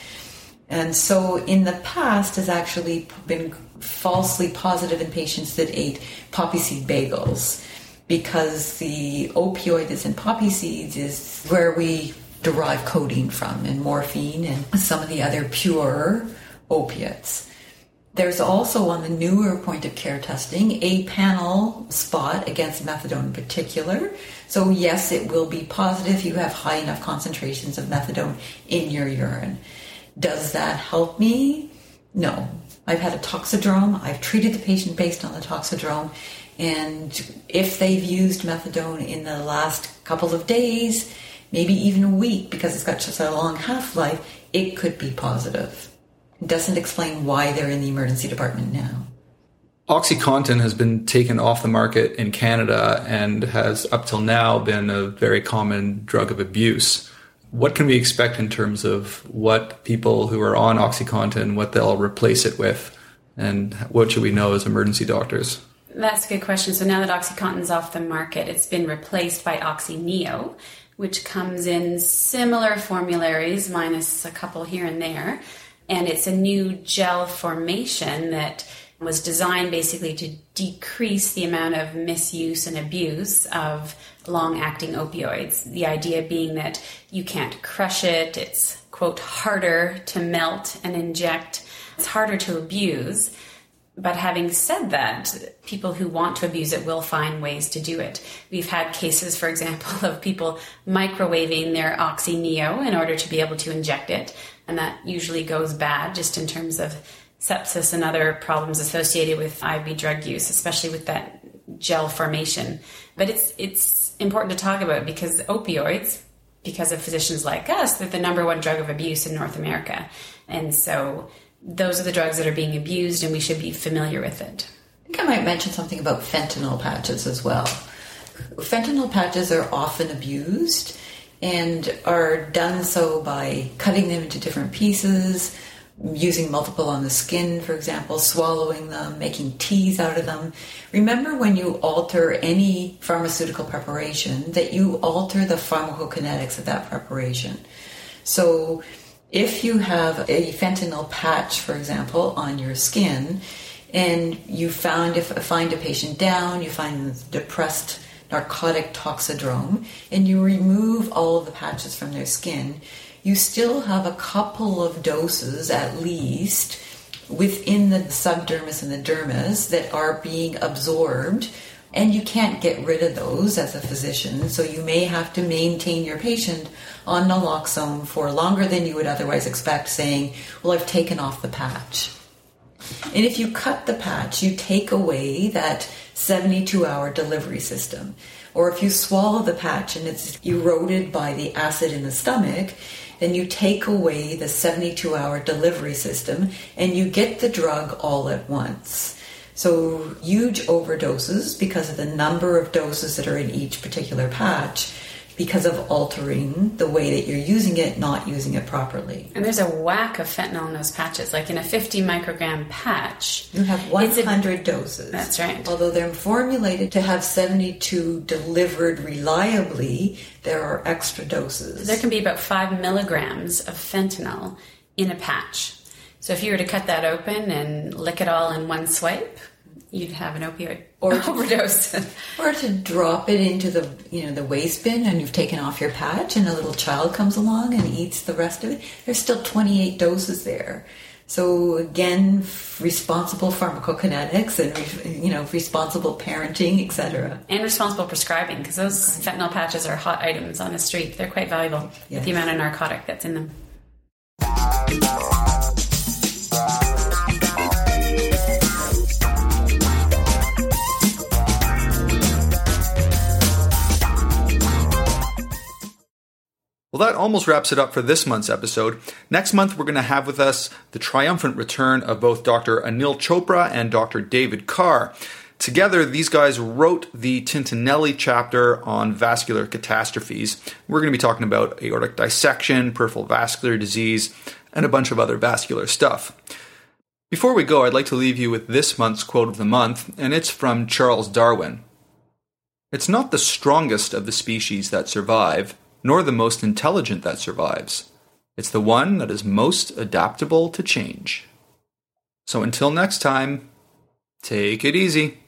And so in the past has actually been falsely positive in patients that ate poppy seed bagels because the opioid that's in poppy seeds is where we derive codeine from and morphine and some of the other pure opiates. There's also on the newer point of care testing a panel spot against methadone in particular. So, yes, it will be positive if you have high enough concentrations of methadone in your urine. Does that help me? No. I've had a toxidrome. I've treated the patient based on the toxidrome. And if they've used methadone in the last couple of days, maybe even a week, because it's got such a long half life, it could be positive. It doesn't explain why they're in the emergency department now. OxyContin has been taken off the market in Canada and has up till now been a very common drug of abuse. What can we expect in terms of what people who are on OxyContin, what they'll replace it with, and what should we know as emergency doctors? That's a good question. So now that OxyContin's off the market, it's been replaced by OxyNeo, which comes in similar formularies, minus a couple here and there. And it's a new gel formation that was designed basically to decrease the amount of misuse and abuse of long acting opioids. The idea being that you can't crush it, it's, quote, harder to melt and inject, it's harder to abuse. But having said that, people who want to abuse it will find ways to do it. We've had cases, for example, of people microwaving their OxyNeo in order to be able to inject it, and that usually goes bad just in terms of sepsis and other problems associated with IV drug use, especially with that gel formation. But it's it's important to talk about because opioids, because of physicians like us, they're the number one drug of abuse in North America. And so those are the drugs that are being abused and we should be familiar with it. I think I might mention something about fentanyl patches as well. Fentanyl patches are often abused and are done so by cutting them into different pieces, using multiple on the skin, for example, swallowing them, making teas out of them. Remember when you alter any pharmaceutical preparation that you alter the pharmacokinetics of that preparation. So if you have a fentanyl patch, for example, on your skin, and you found if find a patient down, you find depressed narcotic toxidrome, and you remove all of the patches from their skin, you still have a couple of doses at least within the subdermis and the dermis that are being absorbed and you can't get rid of those as a physician so you may have to maintain your patient on naloxone for longer than you would otherwise expect saying well i've taken off the patch. And if you cut the patch you take away that 72 hour delivery system or if you swallow the patch and it's eroded by the acid in the stomach then you take away the 72 hour delivery system and you get the drug all at once. So, huge overdoses because of the number of doses that are in each particular patch because of altering the way that you're using it, not using it properly. And there's a whack of fentanyl in those patches. Like in a 50 microgram patch, You have It's a- 100 doses. That's right. Although they're formulated to have 72 delivered reliably, there are extra doses. there can be about five milligrams of fentanyl in a patch. So if you were to cut that open and lick it all in one swipe, you'd have an opioid Or- overdose. or to drop it into the you know the waste bin and you've taken off your patch and a little child comes along and eats the rest of it there's still 28 doses there so again f- responsible pharmacokinetics and re- you know responsible parenting etc and responsible prescribing because those fentanyl patches are hot items on the street. They're quite valuable Yes. with the amount of narcotic that's in them. Well, that almost wraps it up for this month's episode. Next month, we're going to have with us the triumphant return of both Dr. Anil Chopra and Dr. David Carr. Together, these guys wrote the Tintinalli chapter on vascular catastrophes. We're going to be talking about aortic dissection, peripheral vascular disease, and a bunch of other vascular stuff. Before we go, I'd like to leave you with this month's quote of the month, and it's from Charles Darwin. It's not the strongest of the species that survive, nor the most intelligent that survives. It's the one that is most adaptable to change. So until next time, take it easy.